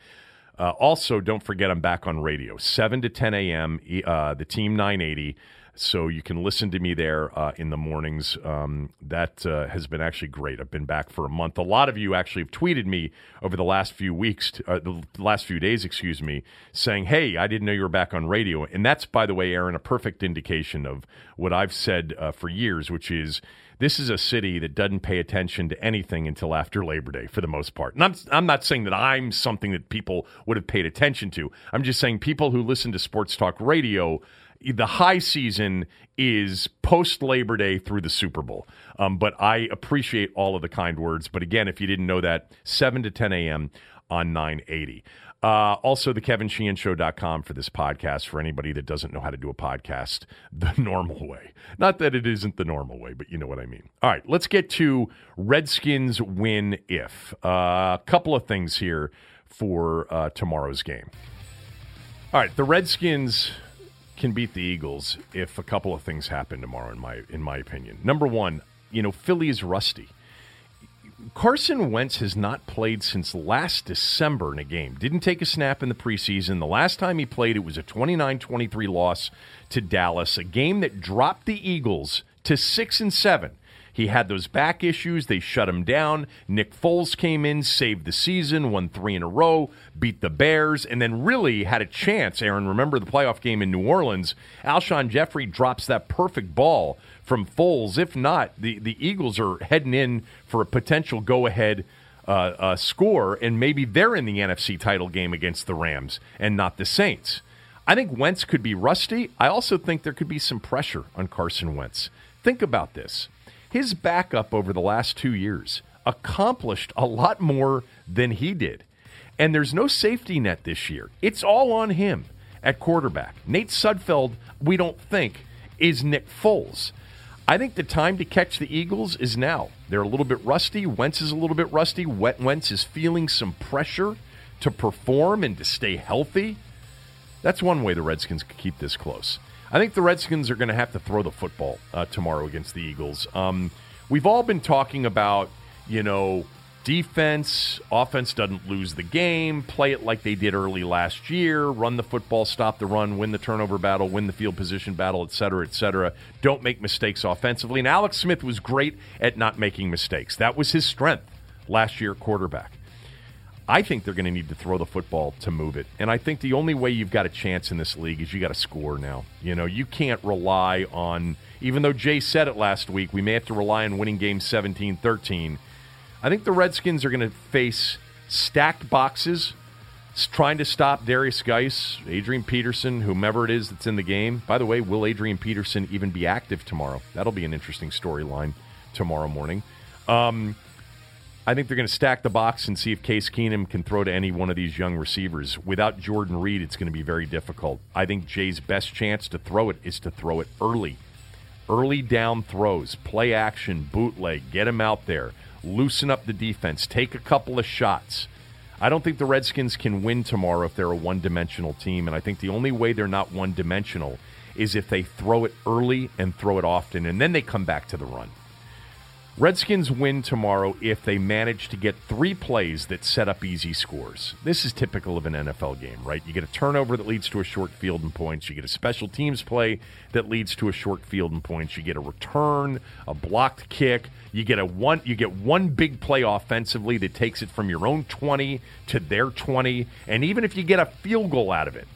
Uh, also, don't forget I'm back on radio, 7 to 10 a.m., uh, the Team 980 so you can listen to me there uh, in the mornings. Um, that uh, has been actually great. I've been back for a month. A lot of you actually have tweeted me over the last few weeks, uh, the last few days, excuse me, saying, "Hey, I didn't know you were back on radio." And that's, by the way, Aaron, a perfect indication of what I've said uh, for years, which is this is a city that doesn't pay attention to anything until after Labor Day for the most part. And I'm, I'm not saying that I'm something that people would have paid attention to. I'm just saying people who listen to sports talk radio the high season is post Labor Day through the Super Bowl. Um, but I appreciate all of the kind words. But again, if you didn't know that, 7 to 10 a.m. on 980. Uh, also, the kevin KevinSheehanShow.com for this podcast for anybody that doesn't know how to do a podcast the normal way. Not that it isn't the normal way, but you know what I mean. All right, let's get to Redskins win if. A uh, couple of things here for uh, tomorrow's game. All right, the Redskins can beat the Eagles if a couple of things happen tomorrow. In my in my opinion, number one, you know Philly is rusty. Carson Wentz has not played since last December in a game. Didn't take a snap in the preseason. The last time he played, it was a 29 23 loss to Dallas, a game that dropped the Eagles to 6 and 7. He had those back issues. They shut him down. Nick Foles came in, saved the season, won three in a row, beat the Bears, and then really had a chance. Aaron, remember the playoff game in New Orleans? Alshon Jeffery drops that perfect ball from Foles. If not, the, the Eagles are heading in for a potential go ahead uh, uh, score, and maybe they're in the NFC title game against the Rams and not the Saints. I think Wentz could be rusty. I also think there could be some pressure on Carson Wentz. Think about this. His backup over the last two years accomplished a lot more than he did. And there's no safety net this year. It's all on him at quarterback. Nate Sudfeld, we don't think, is Nick Foles. I think the time to catch the Eagles is now. They're a little bit rusty. Wentz is a little bit rusty. Wentz is feeling some pressure to perform and to stay healthy. That's one way the Redskins could keep this close. I think the Redskins are going to have to throw the football uh, tomorrow against the Eagles. Um, we've all been talking about, you know, defense, offense doesn't lose the game, play it like they did early last year, run the football, stop the run, win the turnover battle, win the field position battle, et cetera, et cetera. Don't make mistakes offensively. And Alex Smith was great at not making mistakes. That was his strength last year, quarterback. I think they're going to need to throw the football to move it. And I think the only way you've got a chance in this league is you got to score now. You know, you can't rely on, even though Jay said it last week, we may have to rely on winning game 17 13. I think the Redskins are going to face stacked boxes trying to stop Derrius Guice, Adrian Peterson, whomever it is that's in the game. By the way, will Adrian Peterson even be active tomorrow? That'll be an interesting storyline tomorrow morning. Um, I think they're going to stack the box and see if Case Keenum can throw to any one of these young receivers. Without Jordan Reed, it's going to be very difficult. I think Jay's best chance to throw it is to throw it early. Early down throws, play action, bootleg, get him out there, loosen up the defense, take a couple of shots. I don't think the Redskins can win tomorrow if they're a one dimensional team, and I think the only way they're not one dimensional is if they throw it early and throw it often, and then they come back to the run. Redskins win tomorrow if they manage to get three plays that set up easy scores. This is typical of an NFL game, right? You get a turnover that leads to a short field and points. You get a special teams play that leads to a short field and points. You get a return, a blocked kick. You get a one. You get one big play offensively that takes it from your own twenty to their twenty, and even if you get a field goal out of it,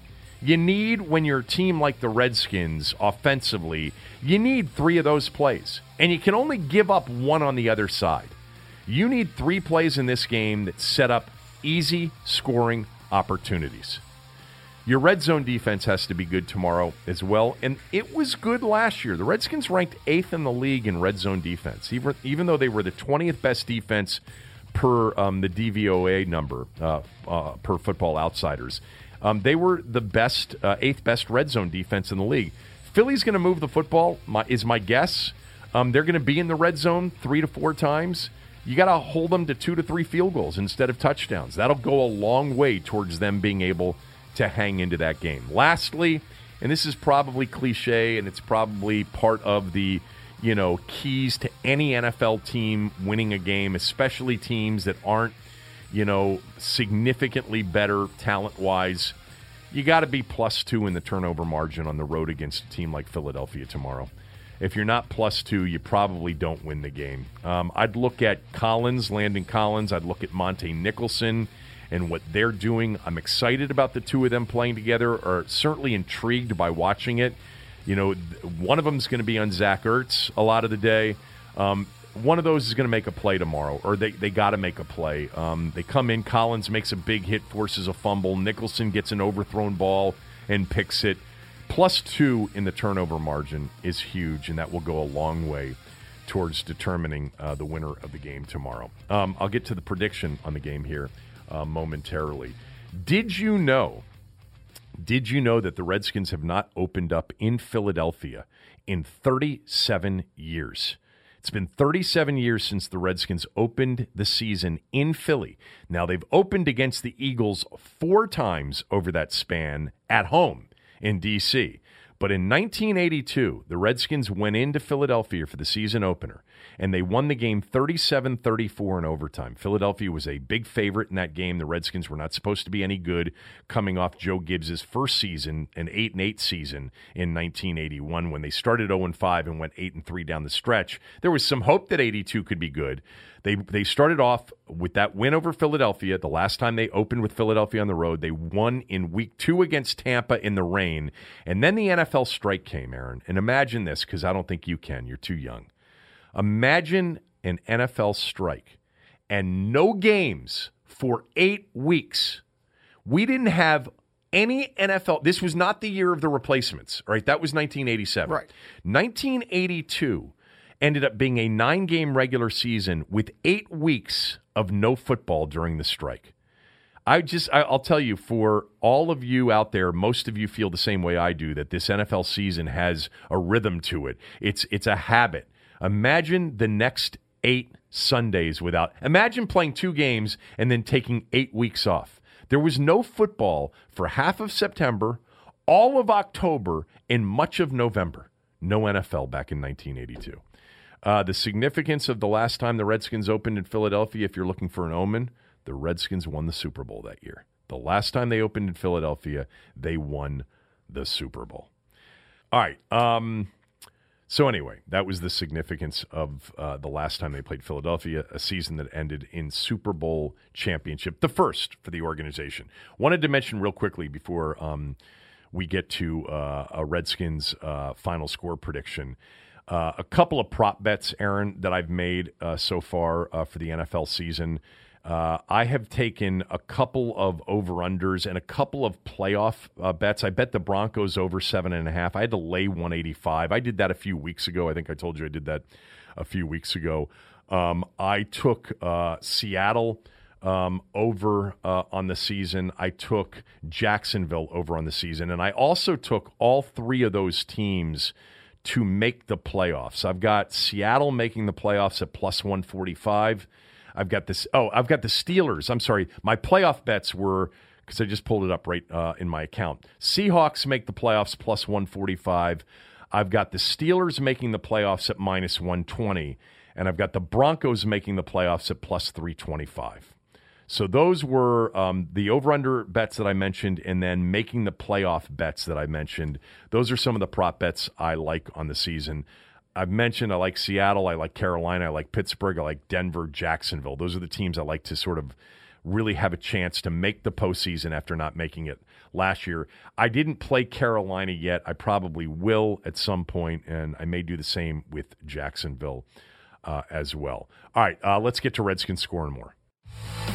you need, when you're team like the Redskins offensively, you need three of those plays. And you can only give up one on the other side. You need three plays in this game that set up easy scoring opportunities. Your red zone defense has to be good tomorrow as well. And it was good last year. The Redskins ranked eighth in the league in red zone defense, even, even though they were the 20th best defense per um, the DVOA number, uh, uh, per Football Outsiders. Um, they were the best, uh, eighth best red zone defense in the league. Philly's going to move the football, my, is my guess. Um, they're going to be in the red zone three to four times. You got to hold them to two to three field goals instead of touchdowns. That'll go a long way towards them being able to hang into that game. Lastly, and this is probably cliche and it's probably part of the you know keys to any NFL team winning a game, especially teams that aren't you know, significantly better talent wise. You got to be plus two in the turnover margin on the road against a team like Philadelphia tomorrow. If you're not plus two, you probably don't win the game. Um, I'd look at Collins, Landon Collins. I'd look at Montae Nicholson and what they're doing. I'm excited about the two of them playing together, or certainly intrigued by watching it. You know, one of them is going to be on Zach Ertz a lot of the day. Um, one of those is going to make a play tomorrow, or they, they got to make a play. Um, they come in, Collins makes a big hit, forces a fumble. Nicholson gets an overthrown ball and picks it. Plus two in the turnover margin is huge, and that will go a long way towards determining uh, the winner of the game tomorrow. Um, I'll get to the prediction on the game here uh, momentarily. Did you know? Did you know that the Redskins have not opened up in Philadelphia in 37 years? It's been 37 years since the Redskins opened the season in Philly. Now, they've opened against the Eagles four times over that span at home in D.C. But in 1982, the Redskins went into Philadelphia for the season opener and they won the game 37 34 in overtime. Philadelphia was a big favorite in that game. The Redskins were not supposed to be any good coming off Joe Gibbs' first season, an 8 and 8 season in 1981 when they started 0 and 5 and went 8 and 3 down the stretch. There was some hope that 82 could be good. They they started off with that win over Philadelphia. The last time they opened with Philadelphia on the road, they won in week 2 against Tampa in the rain. And then the NFL strike came, Aaron. And imagine this cuz I don't think you can. You're too young. Imagine an NFL strike and no games for eight weeks. We didn't have any NFL. This was not the year of the replacements, right? That was 1987. Right. 1982 ended up being a nine game regular season with eight weeks of no football during the strike. I just, I'll tell you, for all of you out there, most of you feel the same way I do that this NFL season has a rhythm to it. It's, it's a habit. Imagine the next eight Sundays without. Imagine playing two games and then taking eight weeks off. There was no football for half of September, all of October, and much of November. No NFL back in 1982. Uh, the significance of the last time the Redskins opened in Philadelphia, if you're looking for an omen, the Redskins won the Super Bowl that year. The last time they opened in Philadelphia, they won the Super Bowl. All right. Um, so anyway, that was the significance of uh, the last time they played Philadelphia, a season that ended in Super Bowl championship, the first for the organization. Wanted to mention real quickly before um, we get to uh, a Redskins uh, final score prediction. Uh, a couple of prop bets, Aaron, that I've made uh, so far uh, for the NFL season. Uh, I have taken a couple of over unders and a couple of playoff uh, bets. I bet the Broncos over seven and a half. I had to lay 185. I did that a few weeks ago. I think I told you I did that a few weeks ago. Um, I took uh, Seattle um, over uh, on the season. I took Jacksonville over on the season. And I also took all three of those teams to make the playoffs. I've got Seattle making the playoffs at plus 145. I've got this. Oh, I've got the Steelers. I'm sorry. My playoff bets were because I just pulled it up right uh, in my account. Seahawks make the playoffs plus 145. I've got the Steelers making the playoffs at minus 120, and I've got the Broncos making the playoffs at plus 325. So those were um, the over/under bets that I mentioned, and then making the playoff bets that I mentioned. Those are some of the prop bets I like on the season. I've mentioned I like Seattle, I like Carolina, I like Pittsburgh, I like Denver, Jacksonville. Those are the teams I like to sort of really have a chance to make the postseason after not making it last year. I didn't play Carolina yet. I probably will at some point, and I may do the same with Jacksonville uh, as well. All right, uh, let's get to Redskins score and more.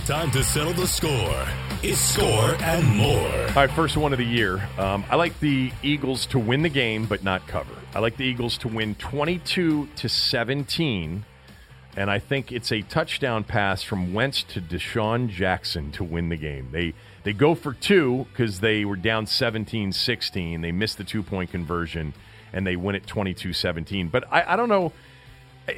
Time to settle the score. It's score and more. All right, first one of the year. Um, I like the Eagles to win the game, but not cover. I like the Eagles to win 22 to 17, and I think it's a touchdown pass from Wentz to DeSean Jackson to win the game. They they go for two because they were down 17-16. They missed the two point conversion, and they win it 22-17. But I, I don't know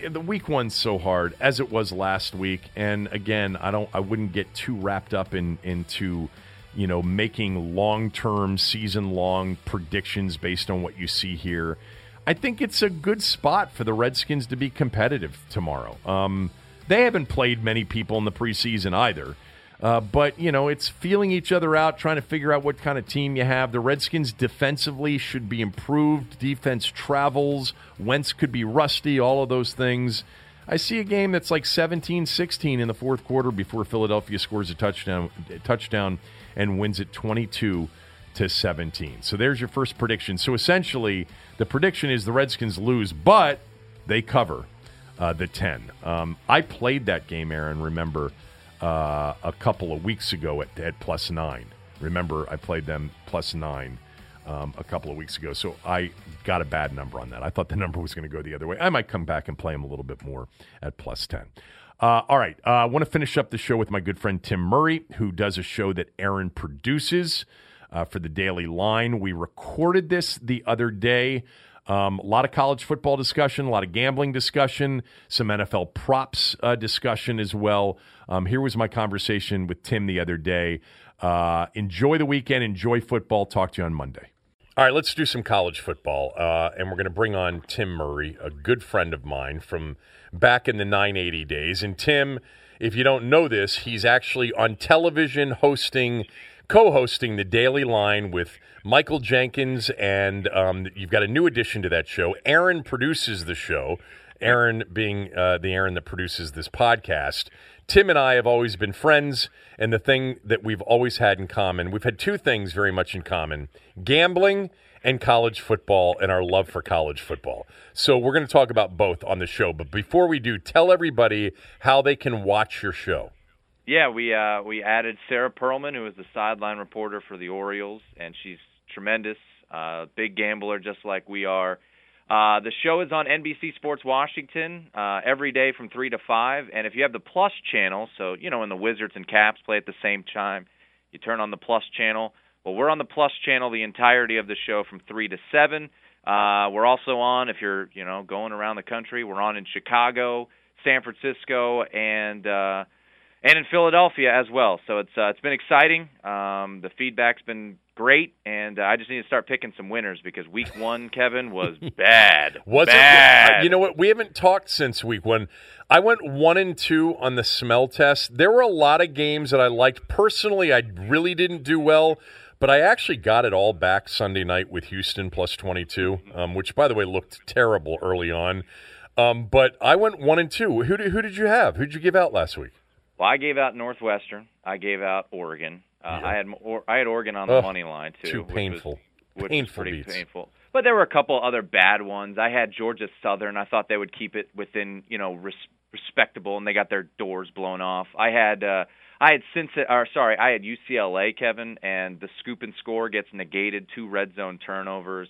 the week one's so hard as it was last week and again i don't i wouldn't get too wrapped up in into you know making long-term season-long predictions based on what you see here i think it's a good spot for the redskins to be competitive tomorrow um, they haven't played many people in the preseason either uh, but, you know, it's feeling each other out, trying to figure out what kind of team you have. The Redskins defensively should be improved. Defense travels. Wentz could be rusty, all of those things. I see a game that's like 17 16 in the fourth quarter before Philadelphia scores a touchdown, touchdown and wins it 22 to 17. So there's your first prediction. So essentially, the prediction is the Redskins lose, but they cover uh, the 10. Um, I played that game, Aaron, remember uh, a couple of weeks ago at, at plus nine. Remember, I played them plus nine um, a couple of weeks ago, so I got a bad number on that. I thought the number was going to go the other way. I might come back and play them a little bit more at plus 10. Uh, all right, uh, I want to finish up the show with my good friend Tim Murray, who does a show that Aaron produces uh, for the Daily Line. We recorded this the other day. Um, a lot of college football discussion, a lot of gambling discussion, some NFL props uh, discussion as well. Um, here was my conversation with Tim the other day. Uh, enjoy the weekend, enjoy football. Talk to you on Monday. All right, let's do some college football. Uh, and we're going to bring on Tim Murray, a good friend of mine from back in the 980 days. And Tim, if you don't know this, he's actually on television hosting, co hosting the Daily Line with Michael Jenkins. And um, you've got a new addition to that show. Aaron produces the show, Aaron being uh, the Aaron that produces this podcast. Tim and I have always been friends, and the thing that we've always had in common, we've had two things very much in common gambling and college football and our love for college football. So we're going to talk about both on the show. But before we do, tell everybody how they can watch your show. Yeah, we uh, we added Sarah Pearlman, who is the sideline reporter for the Orioles, and she's tremendous, uh, big gambler just like we are. Uh, the show is on NBC Sports Washington uh, every day from 3 to 5. And if you have the Plus channel, so, you know, when the Wizards and Caps play at the same time, you turn on the Plus channel. Well, we're on the Plus channel the entirety of the show from 3 to 7. Uh, we're also on, if you're, you know, going around the country, we're on in Chicago, San Francisco, and uh, and in Philadelphia as well. So it's uh, it's been exciting. Um, the feedback's been great, and uh, I just need to start picking some winners because week one, Kevin, was bad. Was bad. it? You know what? We haven't talked since week one. I went one and two on the smell test. There were a lot of games that I liked. Personally, I really didn't do well. But I actually got it all back Sunday night with Houston plus 22, um, which, by the way, looked terrible early on. Um, but I went one and two. Who did, who did you have? Who did you give out last week? Well, I gave out Northwestern. I gave out Oregon. Uh, Yeah. I had or, I had Oregon on the Ugh, money line too. too which was- painful. was Painful pretty beats. painful. But there were a couple other bad ones. I had Georgia Southern. I thought they would keep it within you know res- respectable, and they got their doors blown off. I had uh, I had Cincinnati, or sorry, I had UCLA, Kevin, and the scoop and score gets negated. Two red zone turnovers.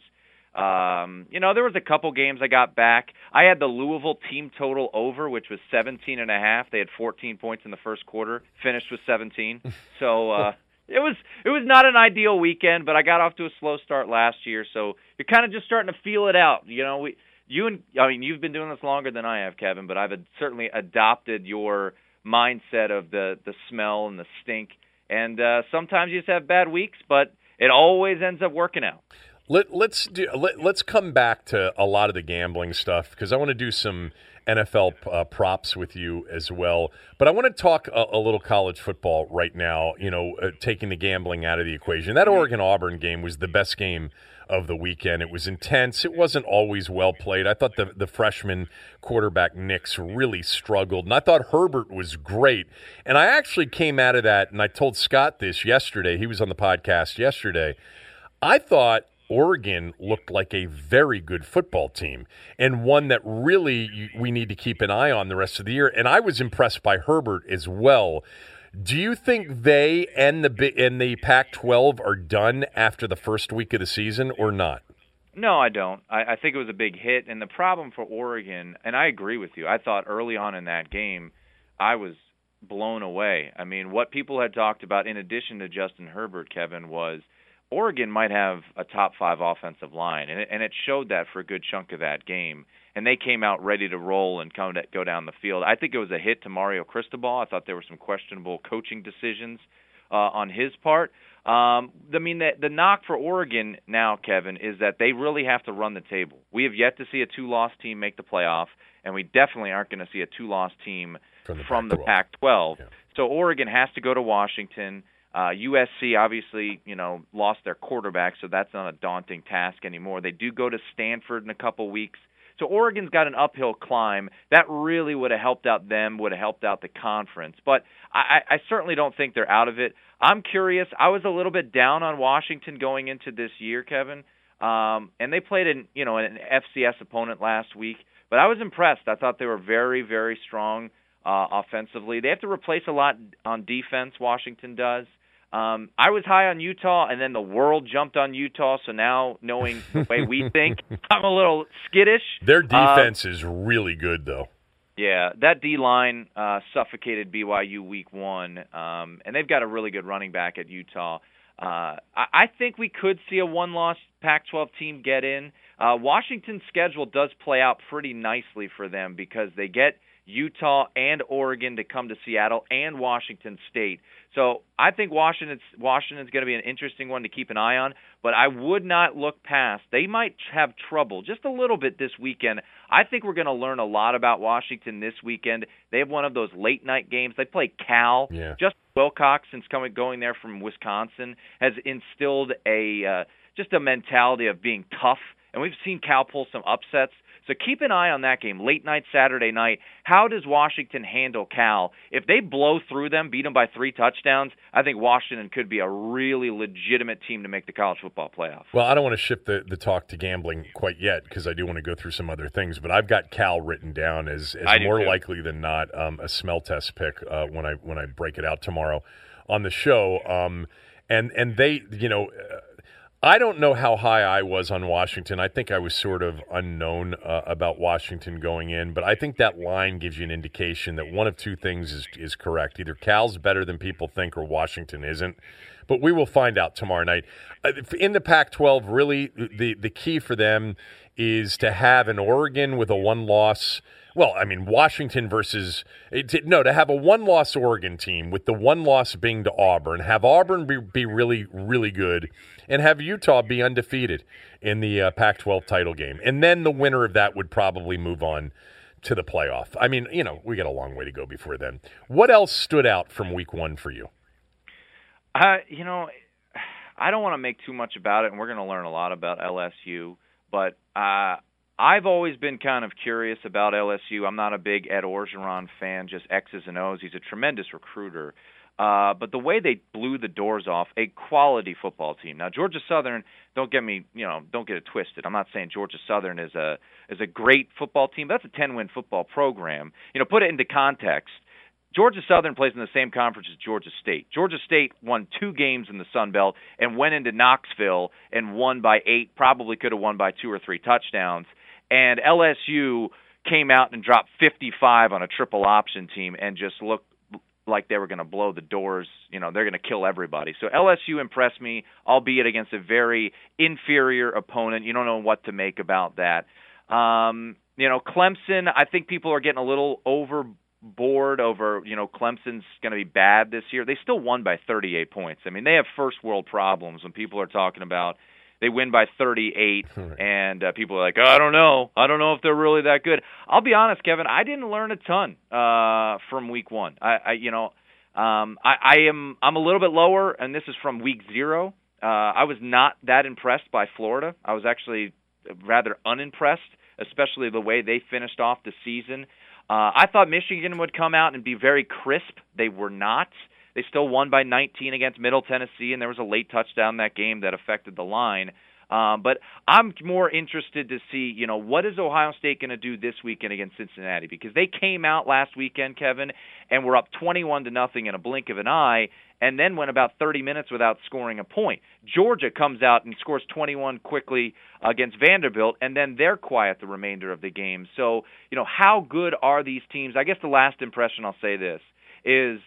Um, you know, there was a couple games I got back. I had the Louisville team total over, which was 17 and a half. They had 14 points in the first quarter, finished with 17. So uh it was it was not an ideal weekend, but I got off to a slow start last year, so you're kind of just starting to feel it out. You know, we you and I mean, you've been doing this longer than I have, Kevin, but I've certainly adopted your mindset of the the smell and the stink. And uh sometimes you just have bad weeks, but it always ends up working out. Let, let's do. Let, let's come back to a lot of the gambling stuff because I want to do some NFL uh, props with you as well. But I want to talk a, a little college football right now. You know, uh, taking the gambling out of the equation. That Oregon Auburn game was the best game of the weekend. It was intense. It wasn't always well played. I thought the the freshman quarterback Nix really struggled, and I thought Herbert was great. And I actually came out of that, and I told Scott this yesterday. He was on the podcast yesterday. I thought Oregon looked like a very good football team and one that really we need to keep an eye on the rest of the year. And I was impressed by Herbert as well. Do you think they and the and the Pac-12 are done after the first week of the season or not? No, I don't. I, I think it was a big hit, and the problem for Oregon, and I agree with you. I thought early on in that game, I was blown away. I mean, what people had talked about, in addition to Justin Herbert, Kevin, was Oregon might have a top five offensive line, and it, and it showed that for a good chunk of that game. And they came out ready to roll and come to, go down the field. I think it was a hit to Mario Cristobal. I thought there were some questionable coaching decisions uh, on his part. Um, I mean, the, the knock for Oregon now, Kevin, is that they really have to run the table. We have yet to see a two-loss team make the playoff, and we definitely aren't going to see a two-loss team From the from Pac-12. Pac-12. Yeah. So Oregon has to go to Washington. Uh, USC obviously, you know, lost their quarterback, so that's not a daunting task anymore. They do go to Stanford in a couple weeks. So Oregon's got an uphill climb. That really would have helped out them, would have helped out the conference. But I, I certainly don't think they're out of it. I'm curious. I was a little bit down on Washington going into this year, Kevin. Um, and they played an you know an FCS opponent last week, but I was impressed. I thought they were very very strong uh, offensively. They have to replace a lot on defense. Washington does. Um, I was high on Utah, and then the world jumped on Utah. So now, knowing the way we think, I'm a little skittish. Their Uh, defense is really good, though. yeah, that D line uh, suffocated BYU week one, um, and they've got a really good running back at Utah. Uh, I, I think we could see a one-loss Pac-12 team get in. Uh, Washington's schedule does play out pretty nicely for them because they get Utah and Oregon to come to Seattle and Washington State. So I think Washington's Washington's going to be an interesting one to keep an eye on, but I would not look past. They might have trouble just a little bit this weekend. I think we're going to learn a lot about Washington this weekend. They have one of those late night games. They play Cal. Yeah. Justin Wilcox, since coming going there from Wisconsin, has instilled a uh, just a mentality of being tough, and we've seen Cal pull some upsets. So keep an eye on that game, late night Saturday night. How does Washington handle Cal? If they blow through them, beat them by three touchdowns, I think Washington could be a really legitimate team to make the college football playoff. Well, I don't want to shift the, the talk to gambling quite yet because I do want to go through some other things. But I've got Cal written down as, as more too. likely than not um, a smell test pick uh, when I when I break it out tomorrow on the show. Um, and and they, you know, uh, I don't know how high I was on Washington. I think I was sort of unknown uh, about Washington going in, but I think that line gives you an indication that one of two things is is correct: either Cal's better than people think, or Washington isn't. But we will find out tomorrow night. Uh, In the Pac-12, really, the the key for them is to have an Oregon with a one-loss well, I mean, Washington versus no to have a one-loss Oregon team with the one loss being to Auburn, have Auburn be, be really really good, and have Utah be undefeated in the uh, Pac-12 title game, and then the winner of that would probably move on to the playoff. I mean, you know, we got a long way to go before then. What else stood out from Week One for you? Uh, you know, I don't want to make too much about it, and we're going to learn a lot about LSU. But uh, I've always been kind of curious about LSU. I'm not a big Ed Orgeron fan, just X's and O's. He's a tremendous recruiter. Uh, but the way they blew the doors off a quality football team. Now Georgia Southern, don't get me, you know, don't get it twisted. I'm not saying Georgia Southern is a is a great football team. But that's a 10 win football program. You know, put it into context. Georgia Southern plays in the same conference as Georgia State. Georgia State won two games in the Sun Belt and went into Knoxville and won by eight, probably could have won by two or three touchdowns. And LSU came out and dropped 55 on a triple option team and just looked like they were going to blow the doors. You know, they're going to kill everybody. So LSU impressed me, albeit against a very inferior opponent. You don't know what to make about that. Um, you know, Clemson, I think people are getting a little overboard over, you know, Clemson's going to be bad this year. They still won by 38 points. I mean, they have first world problems when people are talking about they win by 38 and uh, people are like, oh, "I don't know. I don't know if they're really that good." I'll be honest, Kevin, I didn't learn a ton uh from week 1. I, I you know, um I, I am I'm a little bit lower and this is from week 0. Uh I was not that impressed by Florida. I was actually rather unimpressed, especially the way they finished off the season. Uh, I thought Michigan would come out and be very crisp. They were not. They still won by 19 against Middle Tennessee, and there was a late touchdown that game that affected the line. Um, but I'm more interested to see, you know, what is Ohio State going to do this weekend against Cincinnati because they came out last weekend, Kevin, and were up 21 to nothing in a blink of an eye, and then went about 30 minutes without scoring a point. Georgia comes out and scores 21 quickly against Vanderbilt, and then they're quiet the remainder of the game. So, you know, how good are these teams? I guess the last impression I'll say this is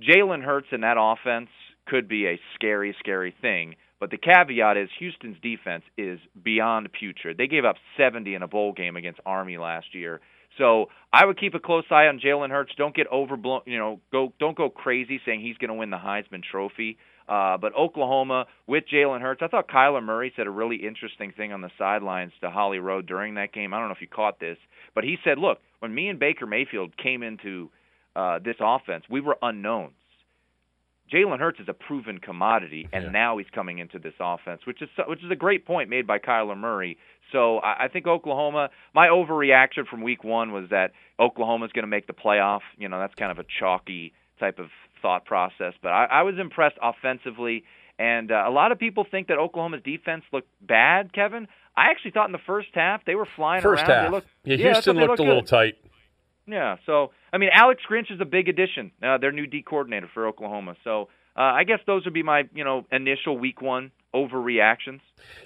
Jalen Hurts in that offense could be a scary, scary thing but the caveat is Houston's defense is beyond putrid. They gave up 70 in a bowl game against Army last year. So I would keep a close eye on Jalen Hurts. Don't get overblown. You know, go don't go crazy saying he's going to win the Heisman Trophy. Uh, but Oklahoma with Jalen Hurts, I thought Kyler Murray said a really interesting thing on the sidelines to Holly Rowe during that game. I don't know if you caught this, but he said, "Look, when me and Baker Mayfield came into uh, this offense, we were unknowns. Jalen Hurts is a proven commodity, and yeah. now he's coming into this offense, which is which is a great point made by Kyler Murray. So I, I think Oklahoma. My overreaction from Week One was that Oklahoma is going to make the playoff. You know, that's kind of a chalky type of thought process. But I, I was impressed offensively, and uh, a lot of people think that Oklahoma's defense looked bad. Kevin, I actually thought in the first half they were flying first around. Half. They looked, yeah, Houston yeah, looked, looked a little tight. Yeah, so I mean, Alex Grinch is a big addition. Uh, their new D coordinator for Oklahoma. So uh, I guess those would be my you know initial week one overreactions.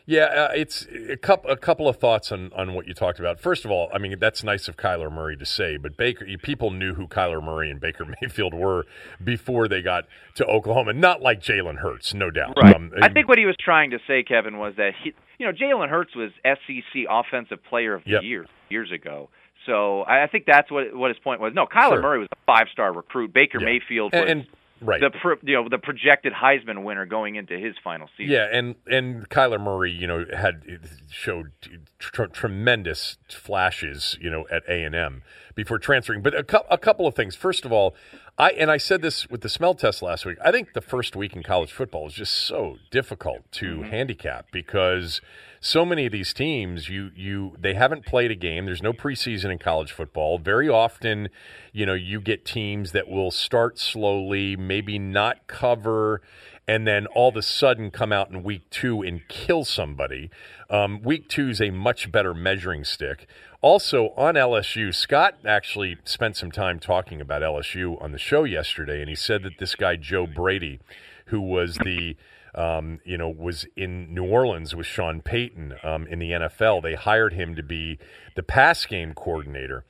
Yeah, uh, it's a couple a couple of thoughts on on what you talked about. First of all, I mean that's nice of Kyler Murray to say, but Baker people knew who Kyler Murray and Baker Mayfield were before they got to Oklahoma. Not like Jalen Hurts, no doubt. Right. Um, I think what he was trying to say, Kevin, was that he, you know Jalen Hurts was SEC Offensive Player of the yep. Year years ago. So I think that's what what his point was. No, Kyler sure. Murray was a five star recruit. Baker yeah. Mayfield was and, and, right. the pro, you know the projected Heisman winner going into his final season. Yeah, and and Kyler Murray, you know, had showed tr- tremendous flashes, you know, at A and M before transferring. But a, cu- a couple of things. First of all, I and I said this with the smell test last week. I think the first week in college football is just so difficult to Mm-hmm. handicap because so many of these teams you you they haven't played a game there's no preseason in college football very often you know you get teams that will start slowly maybe not cover and then all of a sudden come out in week two and kill somebody um, week two is a much better measuring stick also on lsu scott actually spent some time talking about lsu on the show yesterday and he said that this guy joe brady who was the um, you know, was in New Orleans with Sean Payton um, in the NFL. They hired him to be the pass game coordinator.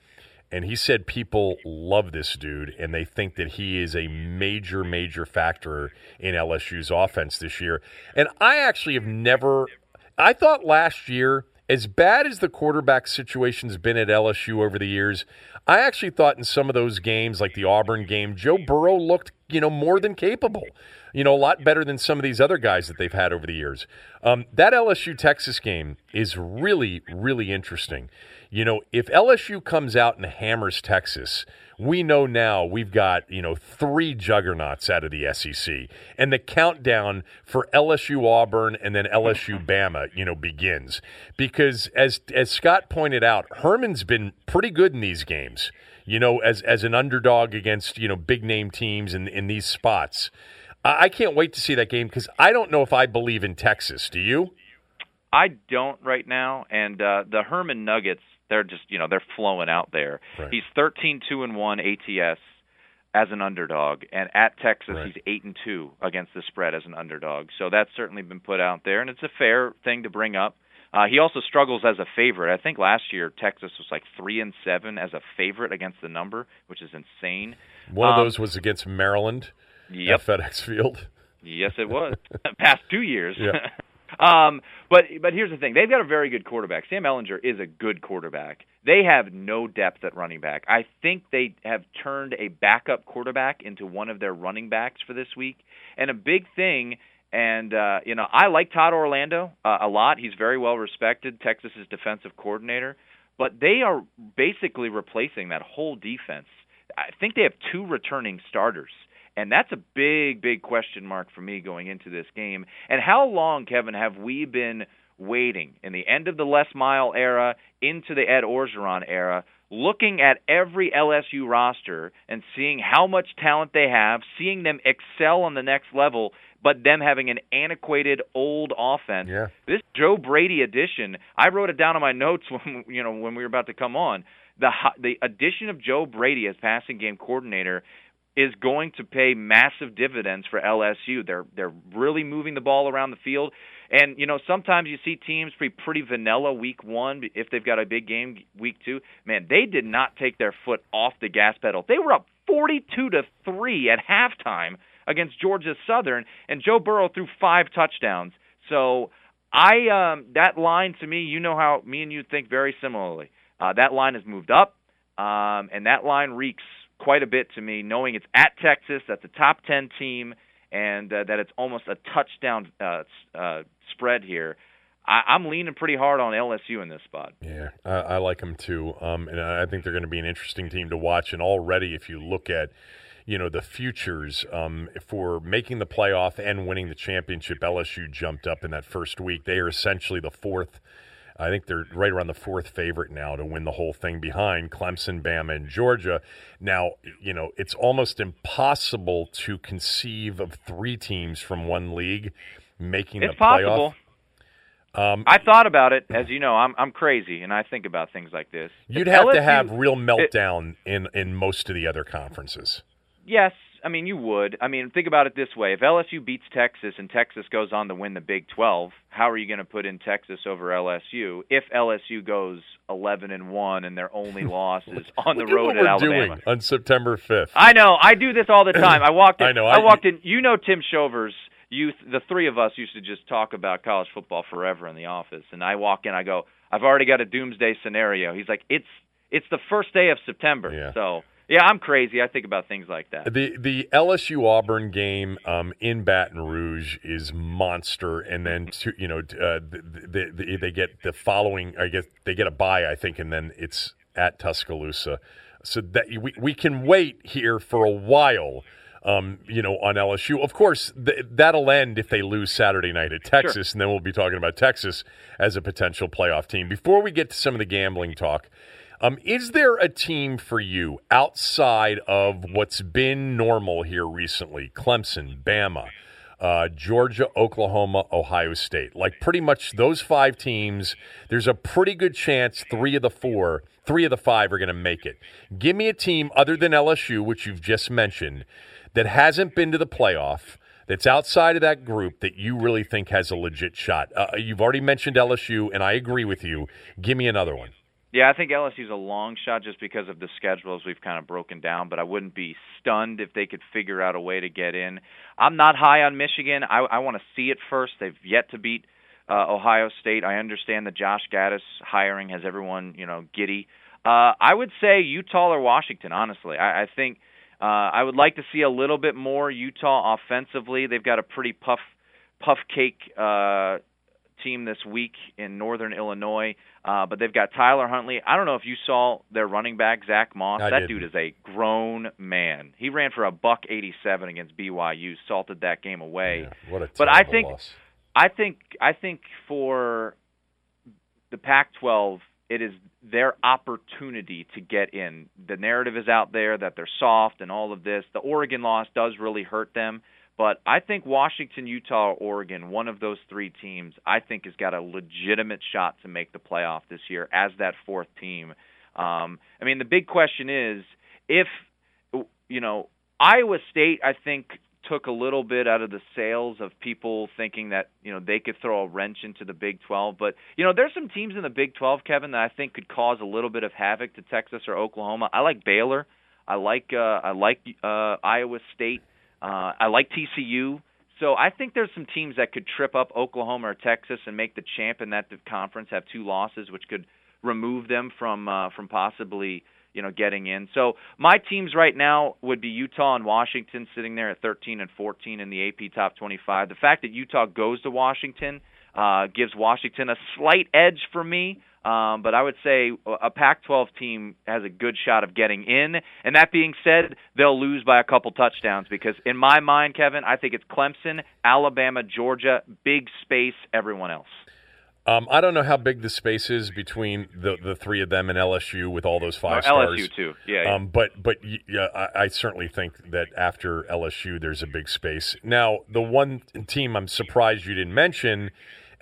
And he said people love this dude and they think that he is a major, major factor in LSU's offense this year. And I actually have never, I thought last year as bad as the quarterback situation's been at LSU over the years, I actually thought in some of those games, like the Auburn game, Joe Burrow looked, you know, more than capable. You know, a lot better than some of these other guys that they've had over the years. Um, that LSU Texas game is really, really interesting. You know, if LSU comes out and hammers Texas, we know now we've got, you know, three juggernauts out of the SEC. And the countdown for LSU Auburn and then LSU Bama, you know, begins. Because as as Scott pointed out, Herman's been pretty good in these games, you know, as as an underdog against, you know, big name teams in, in these spots. I, I can't wait to see that game because I don't know if I believe in Texas. Do you? I don't right now. And uh, the Herman Nuggets they're just you know they're flowing out there. Right. He's 13 2 and 1 ATS as an underdog and at Texas Right. he's 8 and 2 against the spread as an underdog. So that's certainly been put out there and it's a fair thing to bring up. Uh, he also struggles as a favorite. I think last year Texas was like 3 and 7 as a favorite against the number, which is insane. One of Um, those was against Maryland Yep. at FedEx Field. Yes, it was. Past two years. Yeah. um, but but here's the thing: they've got a very good quarterback. Sam Ehlinger is a good quarterback. They have no depth at running back. I think they have turned a backup quarterback into one of their running backs for this week. And a big thing, and uh, you know, I like Todd Orlando uh, a lot. He's very well respected, Texas's defensive coordinator. But they are basically replacing that whole defense. I think they have two returning starters. And that's a big, big question mark for me going into this game. And how long, Kevin, have we been waiting in the end of the Les Miles era into the Ed Orgeron era, looking at every LSU roster and seeing how much talent they have, seeing them excel on the next level, but them having an antiquated old offense. Yeah. This Joe Brady addition, I wrote it down on my notes when you know when we were about to come on. The the addition of Joe Brady as passing game coordinator is going to pay massive dividends for LSU. They're they're really moving the ball around the field. And you know, sometimes you see teams be pretty vanilla week 1 if they've got a big game week 2. Man, they did not take their foot off the gas pedal. They were up 42 to 3 at halftime against Georgia Southern and Joe Burrow threw 5 touchdowns. So, I um that line to me, you know how me and you think very similarly. Uh that line has moved up. Um and that line reeks quite a bit to me, knowing it's at Texas, that's a top 10 team, and uh, that it's almost a touchdown uh, uh, spread here. I, I'm leaning pretty hard on LSU in this spot. Yeah, I, I like them too, um, and I think they're going to be an interesting team to watch. And already, if you look at, you know, the futures um, for making the playoff and winning the championship, LSU jumped up in that first week. They are essentially the fourth. I think they're right around the fourth favorite now to win the whole thing behind Clemson, Bama, and Georgia. Now, you know, it's almost impossible to conceive of three teams from one league making It's the playoff. possible. Um, I thought about it, as you know. I'm I'm crazy, and I think about things like this. You'd If have to have real meltdown in in most of the other conferences. Yes, I mean you would. I mean, think about it this way: if LSU beats Texas and Texas goes on to win the Big 12, how are you going to put in Texas over LSU if LSU goes 11 and one and their only loss is on the road at Alabama? on September fifth. I know. I do this all the time. I walked in. I know, I, I- walked in. You know, Tim Shovers. You, the three of us, used to just talk about college football forever in the office. And I walk in. I go, I've already got a doomsday scenario. He's like, it's it's the first day of September. Yeah. So yeah, I'm crazy. I think about things like that. The the LSU Auburn game um, in Baton Rouge is monster, and then to, you know uh, they, they, they get the following. I guess they get a bye, I think, and then it's at Tuscaloosa. So that we we can wait here for a while. Um, you know, on LSU, of course, th- that'll end if they lose Saturday night at Texas, and then we'll be talking about Texas as a potential playoff team. Before we get to some of the gambling talk, um, is there a team for you outside of what's been normal here recently? Clemson, Bama, uh, Georgia, Oklahoma, Ohio State. Like pretty much those five teams, there's a pretty good chance three of the four, three of the five are going to make it. Give me a team other than LSU, which you've just mentioned, that hasn't been to the playoff. That's outside of that group that you really think has a legit shot. Uh, you've already mentioned LSU, and I agree with you. Give me another one. Yeah, I think LSU's a long shot just because of the schedules we've kind of broken down, but I wouldn't be stunned if they could figure out a way to get in. I'm not high on Michigan. I, I want to see it first. They've yet to beat uh, Ohio State. I understand the Josh Gattis hiring has everyone, you know, giddy. Uh, I would say Utah or Washington. Honestly, I, I think uh, I would like to see a little bit more Utah offensively. They've got a pretty puff puff cake uh, team this week in Northern Illinois, uh, but they've got Tyler Huntley. I don't know if you saw their running back Zach Moss. I that did. dude is a grown man. He ran for a buck eighty-seven against BYU, salted that game away. Yeah, what a But I think- loss. I think I think for the Pac-12, it is their opportunity to get in. The narrative is out there that they're soft and all of this. The Oregon loss does really hurt them, but I think Washington, Utah, or Oregon, one of those three teams, I think has got a legitimate shot to make the playoff this year as that fourth team. Um, I mean, the big question is if you know Iowa State, I think took a little bit out of the sails of people thinking that you know they could throw a wrench into the Big 12. But you know, there's some teams in the Big 12, Kevin, that I think could cause a little bit of havoc to Texas or Oklahoma. I like Baylor. I like uh, I like uh, Iowa State. Uh, I like TCU. So I think there's some teams that could trip up Oklahoma or Texas and make the champ in that conference have two losses, which could remove them from uh, from possibly you know getting in. So my teams right now would be Utah and Washington sitting there at 13 and 14 in the AP top 25. The fact that Utah goes to Washington uh, gives Washington a slight edge for me. Um, but I would say a Pac-12 team has a good shot of getting in. And that being said, they'll lose by a couple touchdowns because, in my mind, Kevin, I think it's Clemson, Alabama, Georgia, big space, everyone else. Um, I don't know how big the space is between the, the three of them and LSU with all those five Or stars. LSU too, yeah. yeah. Um, but but yeah, I, I certainly think that after LSU, there's a big space. Now, the one team I'm surprised you didn't mention,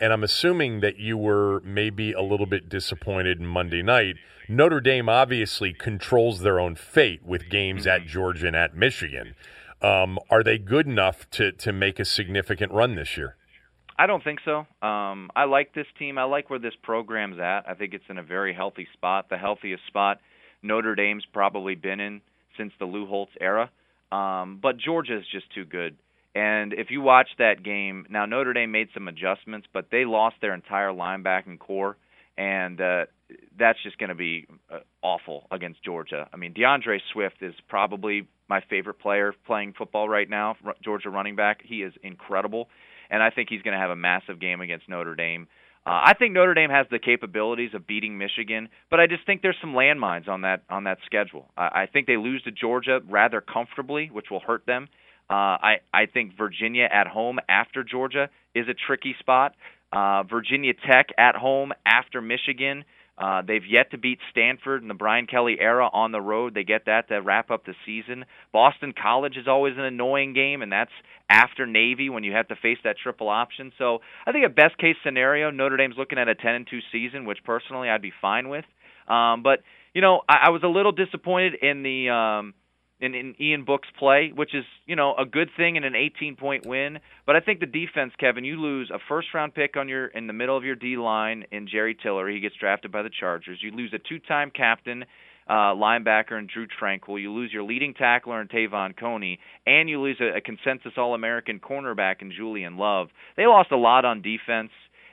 and I'm assuming that you were maybe a little bit disappointed in Monday night. Notre Dame obviously controls their own fate with games Mm-hmm. at Georgia and at Michigan. Um, are they good enough to to make a significant run this year? I don't think so. Um, I like this team. I like where this program's at. I think it's in a very healthy spot, the healthiest spot Notre Dame's probably been in since the Lou Holtz era. Um, but Georgia's just too good. And if you watch that game, now Notre Dame made some adjustments, but they lost their entire linebacking corps, and uh, that's just going to be uh, awful against Georgia. I mean, D'Andre Swift is probably my favorite player playing football right now, Georgia running back. He is incredible and I think he's going to have a massive game against Notre Dame. Uh, I think Notre Dame has the capabilities of beating Michigan, but I just think there's some landmines on that on that schedule. I, I think they lose to Georgia rather comfortably, which will hurt them. Uh, I I think Virginia at home after Georgia is a tricky spot. Uh, Virginia Tech at home after Michigan. Uh, they've yet to beat Stanford in the Brian Kelly era on the road. They get that to wrap up the season. Boston College is always an annoying game, and that's after Navy when you have to face that triple option. So I think a best case scenario, Notre Dame's looking at a 10 and 2 season, which personally I'd be fine with. Um, but you know, I, I was a little disappointed in the um, in, in Ian Book's play, which is you know a good thing in an 18 point win. But I think the defense, Kevin, you lose a first round pick on your in the middle of your D line in Jerry Tillery. He gets drafted by the Chargers. You lose a two time captain. Uh, linebacker in Drue Tranquill. You lose your leading tackler in Te'von Coney, and you lose a, a consensus All American cornerback in Julian Love. They lost a lot on defense.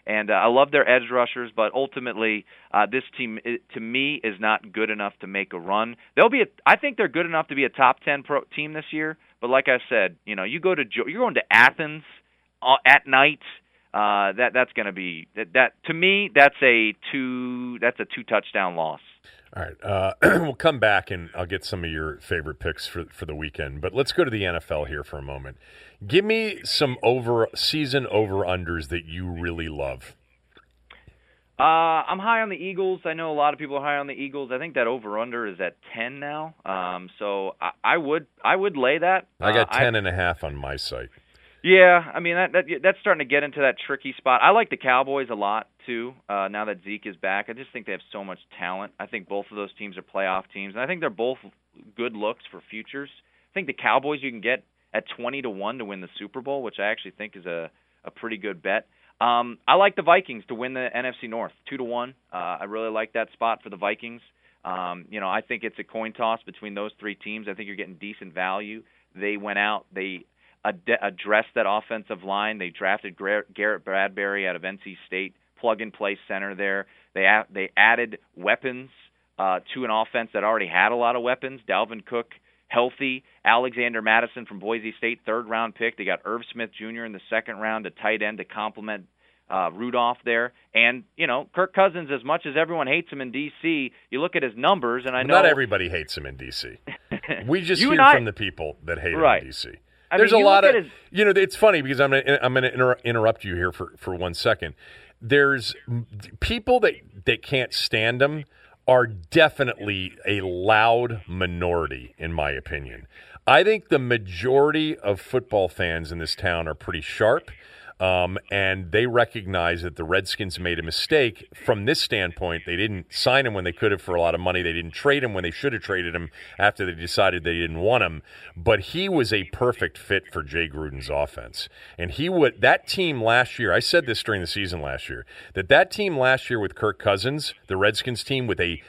And uh, I love their edge rushers, but ultimately, uh, this team to me is not good enough to make a run. They'll be, a, I think they're good enough to be a top ten pro team this year. But like I said, you know, you go to you're going to Athens uh, at night. Uh, that that's going to be that, that to me that's a two that's a two touchdown loss. All right, uh, we'll come back and I'll get some of your favorite picks for for the weekend. But let's go to the NFL here for a moment. Give me some over season over unders that you really love. Uh, I'm high on the Eagles. I know a lot of people are high on the Eagles. I think that over under is at ten now. Um, so I, I would I would lay that. I got Uh, half on my site. Yeah, I mean that, that that's starting to get into that tricky spot. I like the Cowboys a lot too. Uh, now that Zeke is back, I just think they have so much talent. I think both of those teams are playoff teams, and I think they're both good looks for futures. I think the Cowboys you can get at twenty to one to win the Super Bowl, which I actually think is a a pretty good bet. Um, I like the Vikings to win the NFC North, two to one. Uh, I really like that spot for the Vikings. Um, you know, I think it's a coin toss between those three teams. I think you're getting decent value. They went out, they ad- address that offensive line. They drafted Garrett Bradbury out of NC State, plug and play center there. They a- they added weapons uh, to an offense that already had a lot of weapons. Dalvin Cook healthy. Alexander Mattison from Boise State, third round pick. They got Irv Smith Jr. in the second round, a tight end to complement uh, Rudolph there. And, you know, Kirk Cousins, as much as everyone hates him in D.C., you look at his numbers, and I know. Not everybody hates him in D.C. We just hear I, from the people that hate right. him in D.C. I There's mean, a lot of, his... you know, it's funny because I'm gonna, I'm going to inter- interrupt you here for, for one second. There's people that, that can't stand him are definitely a loud minority, in my opinion. I think the majority of football fans in this town are pretty sharp. Um, and they recognize that the Redskins made a mistake from this standpoint. They didn't sign him when they could have for a lot of money. They didn't trade him when they should have traded him after they decided they didn't want him. But he was a perfect fit for Jay Gruden's offense. And he would that team last year. I said this during the season last year that that team last year with Kirk Cousins, the Redskins team with a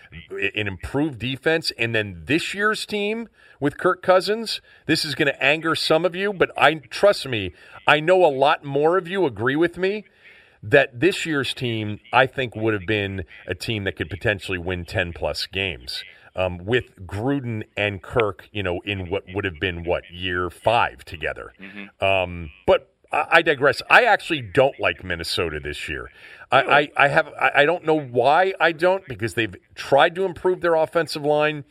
an improved defense, and then this year's team with Kirk Cousins. This is going to anger some of you, but I trust me, I know a lot more of you agree with me that this year's team, I think, would have been a team that could potentially win 10 plus games. Um, with Gruden and Kirk, you know, in what would have been what year five together. Mm-hmm. Um, but I, digress. I actually don't like Minnesota this year. I, I, I have I don't know why I don't because they've tried to improve their offensive line.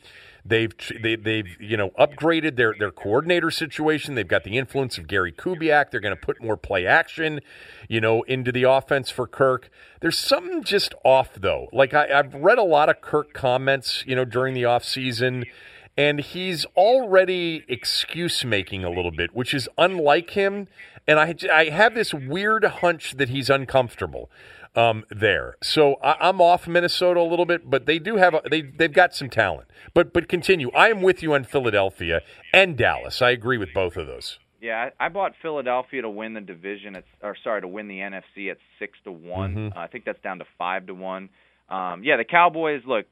They've they, they've you know upgraded their their coordinator situation. They've got the influence of Gary Kubiak. They're going to put more play action, you know, into the offense for Kirk. There's something just off though. Like I, I've read a lot of Kirk comments, you know, during the off season, and he's already excuse making a little bit, which is unlike him. And I I have this weird hunch that he's uncomfortable um, there. So I, am off Minnesota a little bit, but they do have a, they they've got some talent. But but continue. I am with you on Philadelphia and Dallas. I agree with both of those. Yeah, I bought Philadelphia to win the division at, or sorry, to win the NFC at six to one. Mm-hmm. Uh, I think that's down to five to one. Um, yeah, the Cowboys. Look,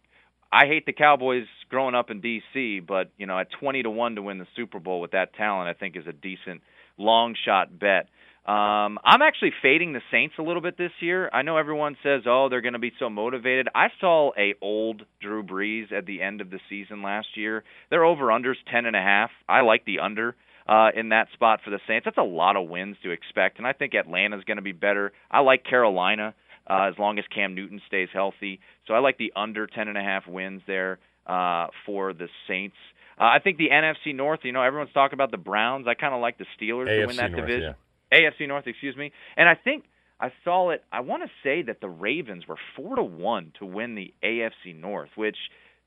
I hate the Cowboys growing up in D.C., but you know, at twenty to one to win the Super Bowl with that talent, I think is a decent long shot bet. Um, I'm actually fading the Saints a little bit this year. I know everyone says, "Oh, they're going to be so motivated." I saw a old Drew Brees at the end of the season last year. Their over unders ten and a half. I like the under uh, in that spot for the Saints. That's a lot of wins to expect, and I think Atlanta's going to be better. I like Carolina uh, as long as Cam Newton stays healthy. So I like the under ten and a half wins there uh, for the Saints. Uh, I think the NFC North. You know, everyone's talking about the Browns. I kind of like the Steelers AFC to win that North, division. Yeah. AFC North, excuse me. And I think I saw it. I want to say that the Ravens were four to one to win the AFC North, which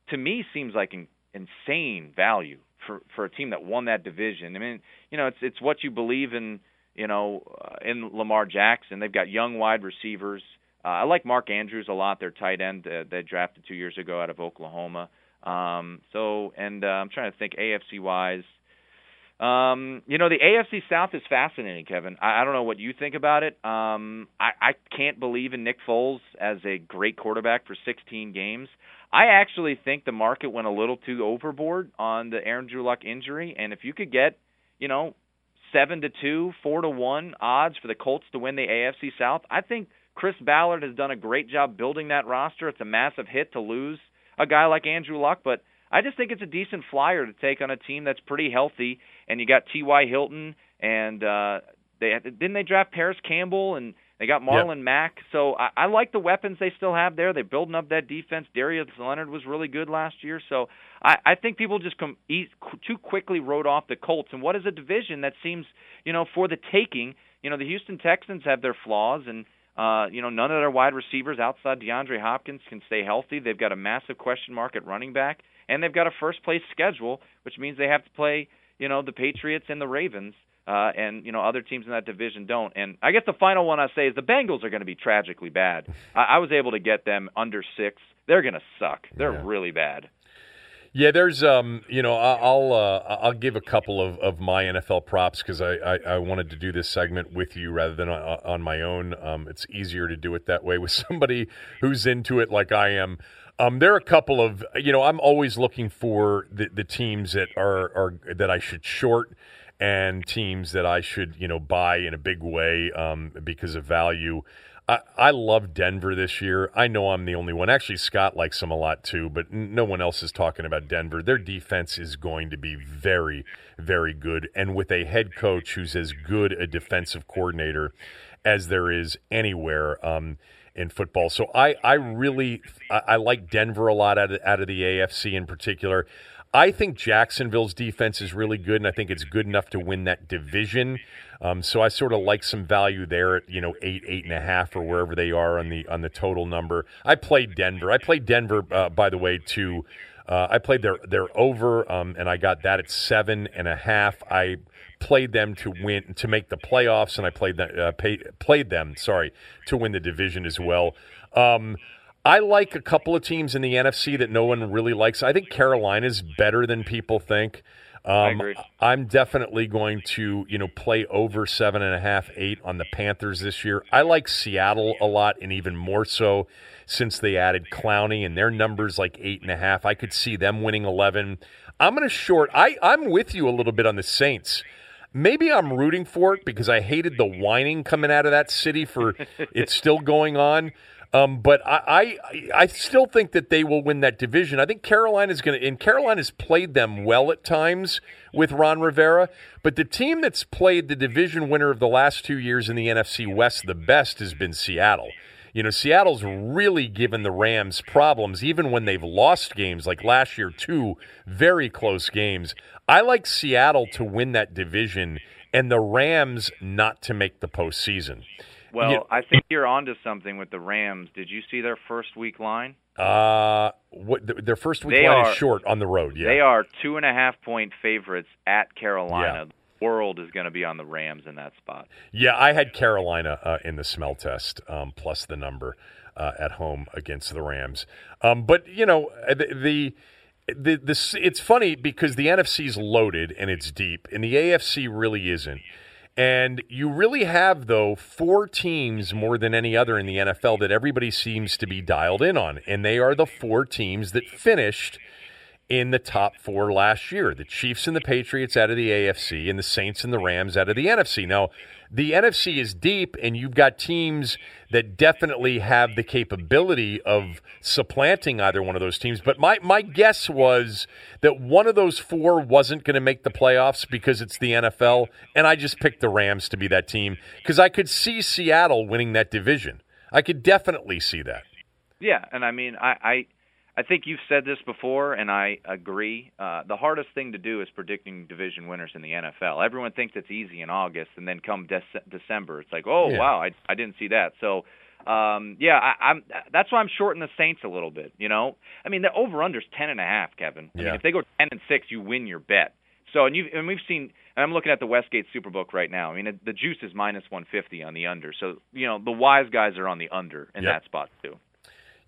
to me seems like an insane value for for a team that won that division. I mean, you know, it's it's what you believe in. You know, uh, in Lamar Jackson, they've got young wide receivers. Uh, I like Mark Andrews a lot. Their tight end uh, they drafted two years ago out of Oklahoma. Um, so, and uh, I'm trying to think AFC wise. Um, you know, the AFC South is fascinating, Kevin. I, I don't know what you think about it. Um, I, I can't believe in Nick Foles as a great quarterback for 16 games. I actually think the market went a little too overboard on the Andrew Luck injury, and if you could get, you know, seven to two, four to one odds for the Colts to win the AFC South, I think Chris Ballard has done a great job building that roster. It's a massive hit to lose a guy like Andrew Luck, but I just think it's a decent flyer to take on a team that's pretty healthy. And you got T.Y. Hilton, and uh, they didn't they draft Parris Campbell, and they got Marlon yep. Mack. So I, I like the weapons they still have there. They're building up that defense. Darius Leonard was really good last year. So I, I think people just come eat, too quickly wrote off the Colts. And what is a division that seems, you know, for the taking? You know, the Houston Texans have their flaws, and uh, you know, none of their wide receivers outside DeAndre Hopkins can stay healthy. They've got a massive question mark at running back and they've got a first place schedule, which means they have to play, you know, the Patriots and the Ravens. Uh, and you know other teams in that division don't. And I guess the final one I say is the Bengals are going to be tragically bad. I, I was able to get them under six. They're going to suck. They're yeah. really bad. Yeah, there's um, you know, I'll uh, I'll give a couple of, of my NFL props because I, I, I, wanted to do this segment with you rather than on, on my own. Um, it's easier to do it that way with somebody who's into it like I am. Um, there are a couple of you know I'm always looking for the, the teams that are, are that I should short, and teams that I should, you know, buy in a big way um, because of value. I, love Denver this year. I know I'm the only one. Actually, Scott likes them a lot too, but no one else is talking about Denver. Their defense is going to be very, very good. And with a head coach who's as good a defensive coordinator as there is anywhere um, in football. So I, I really I, I like Denver a lot out of, out of the AFC in particular. I think Jacksonville's defense is really good, and I think it's good enough to win that division. Um, so I sort of like some value there at you know eight, eight and a half, or wherever they are on the on the total number. I played Denver. I played Denver, uh, by the way, to uh, I played their their over, um, and I got that at seven and a half. I played them to win to make the playoffs, and I played them uh, pay, played them sorry to win the division as well. Um, I like a couple of teams in the NFC that no one really likes. I think Carolina's better than people think. Um. I'm definitely going to, you know, play over seven and a half, eight on the Panthers this year. I like Seattle a lot, and even more so since they added Clowney and their numbers like eight and a half. I could see them winning eleven. I'm going to short. I I'm with you a little bit on the Saints. Maybe I'm rooting for it because I hated the whining coming out of that city for it's still going on. Um, but I, I, I still think that they will win that division. I think Carolina's going to, and Carolina's played them well at times with Ron Rivera. But the team that's played the division winner of the last two years in the NFC West the best has been Seattle. You know, Seattle's really given the Rams problems, even when they've lost games, like last year, two very close games. I like Seattle to win that division and the Rams not to make the postseason. Well, Yeah. I think you're onto something with the Rams. Did you see their first week line? Uh, what th- their first week They line are- is short on the road. Yeah, They are two and a half point favorites at Carolina. Yeah. The world is going to be on the Rams in that spot. Yeah, I had Carolina uh, in the smell test um, plus the number uh, at home against the Rams. Um, but you know uh, the. the the, the, it's funny because the NFC's loaded and it's deep, and the AFC really isn't. And you really have, though, four teams more than any other in the NFL that everybody seems to be dialed in on. And they are the four teams that finished in the top four last year the Chiefs and the Patriots out of the AFC, and the Saints and the Rams out of the NFC. Now, the NFC is deep, and you've got teams that definitely have the capability of supplanting either one of those teams. But my, my guess was that one of those four wasn't going to make the playoffs because it's the NFL, and I just picked the Rams to be that team because I could see Seattle winning that division. I could definitely see that. Yeah, and I mean, I, I, I think you've said this before, and I agree. Uh, the hardest thing to do is predicting division winners in the NFL. Everyone thinks it's easy in August, and then come Dec- December, it's like, oh Yeah. wow, I, I didn't see that. So, um, yeah, I, I'm. That's why I'm shorting the Saints a little bit. You know, I mean, the over under under's ten and a half, Kevin. I Yeah. mean, if they go ten and six, you win your bet. So, and you and we've seen. And I'm looking at the Westgate Superbook right now. I mean, the juice is minus 150 on the under. So, you know, the wise guys are on the under in Yep. that spot too.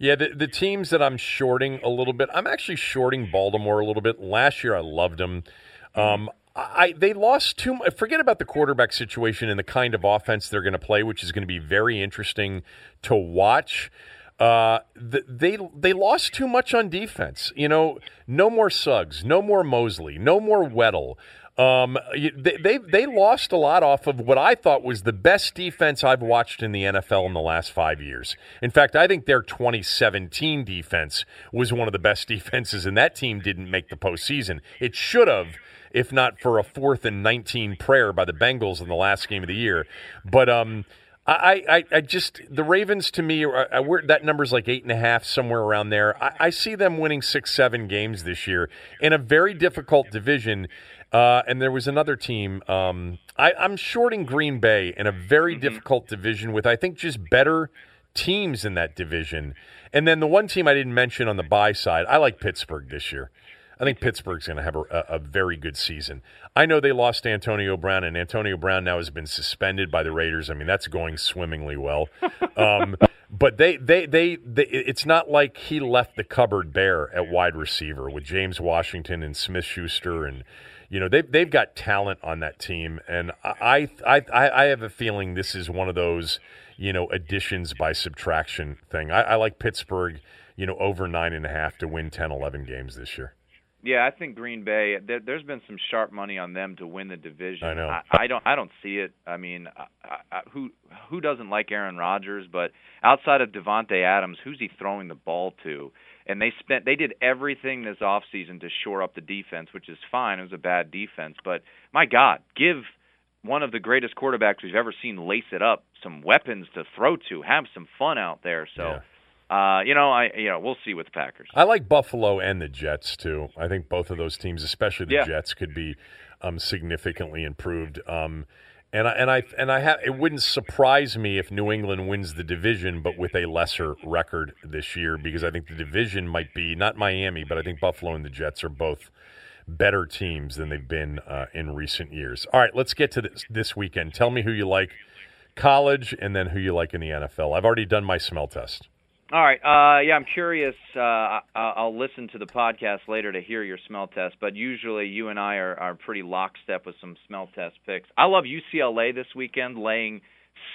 Yeah, the, the teams that I'm shorting a little bit, I'm actually shorting Baltimore a little bit. Last year, I loved them. Um, I they lost too much. Forget about the quarterback situation and the kind of offense they're going to play, which is going to be very interesting to watch. Uh, th- they they lost too much on defense. You know, no more Suggs, no more Mosley, no more Weddle. Um, they, they they lost a lot off of what I thought was the best defense I've watched in the NFL in the last five years. In fact, I think their 2017 defense was one of the best defenses, and that team didn't make the postseason. It should have, if not for a fourth and 19 prayer by the Bengals in the last game of the year. But um, I, I, I just the Ravens to me, are, are, we're- that number's like eight and a half, somewhere around there. I, I see them winning six, seven games this year in a very difficult division. Uh, and there was another team. Um, I, I'm shorting Green Bay in a very difficult division with I think just better teams in that division. And then the one team I didn't mention on the buy side, I like Pittsburgh this year. I think Pittsburgh's going to have a, a, a very good season. I know they lost Antonio Brown, and Antonio Brown now has been suspended by the Raiders. I mean, that's going swimmingly well. Um, but they, they, they, they, it's not like he left the cupboard bare at wide receiver with James Washington and Smith Schuster and you know they've they've got talent on that team, and I I I, I have a feeling this is one of those you know additions by subtraction thing. I, I like Pittsburgh, you know, over nine and a half to win 10, 11 games this year. Yeah, I think Green Bay. There, there's been some sharp money on them to win the division. I know. I, I don't. I don't see it. I mean, I, I, who who doesn't like Aaron Rodgers? But outside of Davante Adams, who's he throwing the ball to? And they spent. They did everything this off season to shore up the defense, which is fine. It was a bad defense, but my God, give one of the greatest quarterbacks we've ever seen lace it up, some weapons to throw to, have some fun out there. So. Yeah. Uh, you know, I you know we'll see with the Packers. I like Buffalo and the Jets too. I think both of those teams, especially the Yeah. Jets, could be um, significantly improved. Um, and I and I and I have it wouldn't surprise me if New England wins the division, but with a lesser record this year, because I think the division might be not Miami, but I think Buffalo and the Jets are both better teams than they've been uh, in recent years. All right, let's get to this this weekend. Tell me who you like, college, and then who you like in the NFL. I've already done my smell test. All right. Uh, yeah, I'm curious. Uh, I'll listen to the podcast later to hear your smell test, but usually you and I are, are pretty lockstep with some smell test picks. I love UCLA this weekend, laying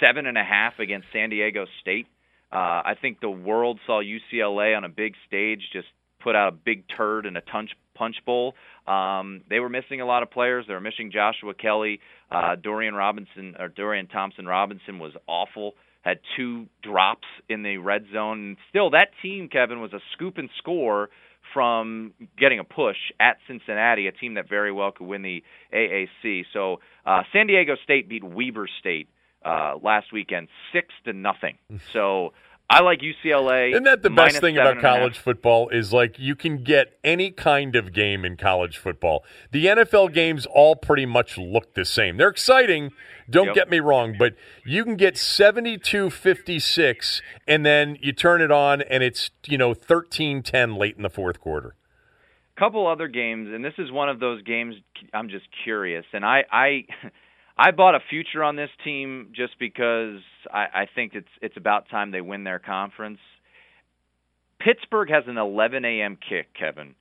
seven and a half against San Diego State. Uh, I think the world saw UCLA on a big stage just put out a big turd in a punch punch bowl. Um, they were missing a lot of players. They were missing Joshua Kelly, uh, Dorian Robinson or Dorian Thompson Robinson was awful. Had two drops in the red zone. And still, that team, Kevin, was a scoop and score from getting a push at Cincinnati, a team that very well could win the AAC. So uh, San Diego State beat Weber State uh, last weekend, six to nothing. So I like UCLA. Isn't that the best thing about and a half. college football is like you can get any kind of game in college football. The NFL games all pretty much look the same. They're exciting, don't Yep. get me wrong, but you can get 72-56 and then you turn it on and it's, you know, 13-10 late in the fourth quarter. couple other games, and this is one of those games I'm just curious. And I I I bought a future on this team just because I, I think it's it's about time they win their conference. Pittsburgh has an 11 a.m. kick, Kevin,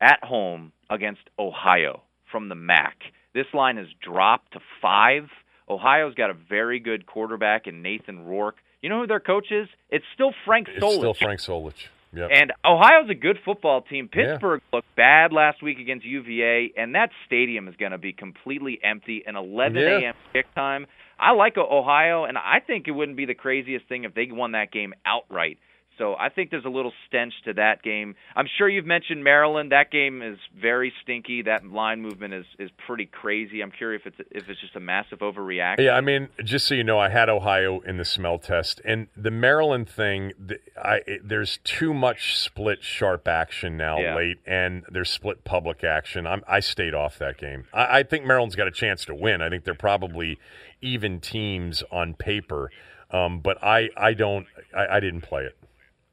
at home against Ohio from the MAC. This line has dropped to five. Ohio's got a very good quarterback in Nathan Rourke. You know who their coach is? It's still Frank Solich. It's still Frank Solich. Yep. And Ohio's a good football team. Yeah. Pittsburgh looked bad last week against UVA, and that stadium is going to be completely empty. An 11 Yeah. a.m. kick time. I like Ohio, and I think it wouldn't be the craziest thing if they won that game outright. So I think there's a little stench to that game. I'm sure you've mentioned Maryland. That game is very stinky. That line movement is is pretty crazy. I'm curious if it's if it's just a massive overreaction. Yeah, I mean, just so you know, I had Ohio in the smell test, and the Maryland thing. The, I it, there's too much split sharp action now Yeah. late, and there's split public action. I'm, I stayed off that game. I, I think Maryland's got a chance to win. I think they're probably even teams on paper, um, but I I don't I, I didn't play it.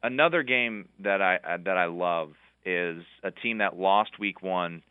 Another game that I uh, that I love is a team that lost week one,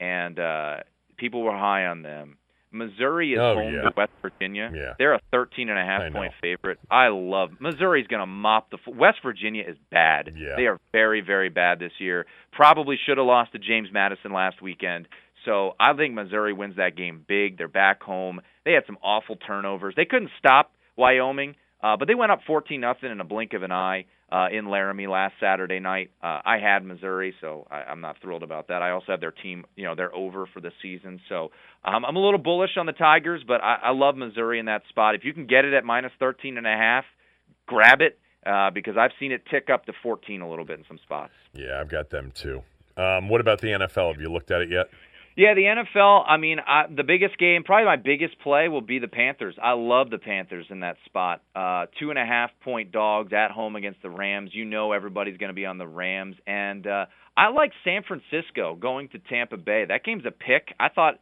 and uh, people were high on them. Missouri is Oh, home yeah. to West Virginia. Yeah. They're a 13 and a I half know. point favorite. I love Missouri's going to mop the f- West Virginia is bad. Yeah. They are very very bad this year. Probably should have lost to James Madison last weekend. So I think Missouri wins that game big. They're back home. They had some awful turnovers. They couldn't stop Wyoming, uh, but they went up 14 nothing in a blink of an eye uh, in Laramie last Saturday night. Uh, I had Missouri, so I, I'm not thrilled about that. I also have their team, you know, they're over for the season. So um, I'm a little bullish on the Tigers, but I, I love Missouri in that spot. If you can get it at minus 13 and a half, grab it uh, because I've seen it tick up to 14 a little bit in some spots. Yeah, I've got them too. Um, what about the NFL? Have you looked at it yet? Yeah, the NFL. I mean, I, the biggest game, probably my biggest play, will be the Panthers. I love the Panthers in that spot. Uh, two and a half point dogs at home against the Rams. You know everybody's going to be on the Rams, and uh, I like San Francisco going to Tampa Bay. That game's a pick. I thought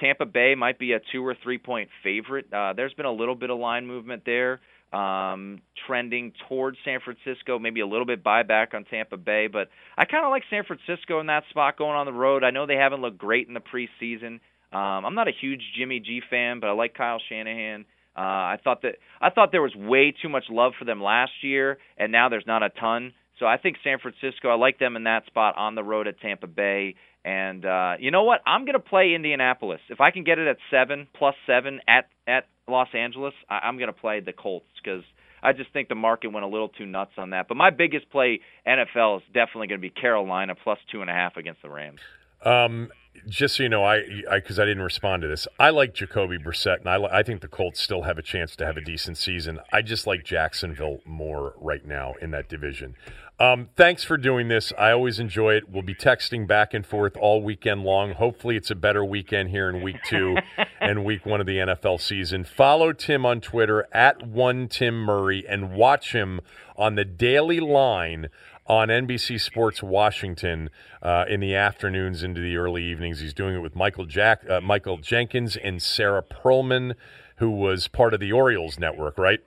Tampa Bay might be a two or three point favorite. Uh, there's been a little bit of line movement there, um, trending towards San Francisco, maybe a little bit buyback on Tampa Bay, but I kind of like San Francisco in that spot going on the road. I know they haven't looked great in the preseason. Um, I'm not a huge Jimmy G fan, but I like Kyle Shanahan. Uh, I thought that I thought there was way too much love for them last year, and now there's not a ton. So I think San Francisco. I like them in that spot on the road at Tampa Bay. And uh, you know what? I'm going to play Indianapolis if I can get it at seven plus seven at at Los Angeles. I, I'm going to play the Colts because I just think the market went a little too nuts on that. But my biggest play NFL is definitely going to be Carolina plus two and a half against the Rams. Um, just so you know, I because I, I, didn't respond to this. I like Jacoby Brissett, and I, I think the Colts still have a chance to have a decent season. I just like Jacksonville more right now in that division. Um, thanks for doing this. I always enjoy it. We'll be texting back and forth all weekend long. Hopefully, it's a better weekend here in week two and week one of the NFL season. Follow Tim on Twitter at one Tim Murray and watch him on the Daily Line on NBC Sports Washington uh, in the afternoons into the early evenings. He's doing it with Michael Jack, uh, Michael Jenkins, and Sarah Perlman, who was part of the Orioles network, right?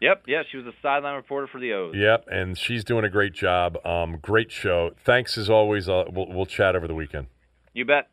Yep, yeah, she was a sideline reporter for the O's. Yep, and she's doing a great job. Um, great show. Thanks as always. Uh, we'll, we'll chat over the weekend. You bet.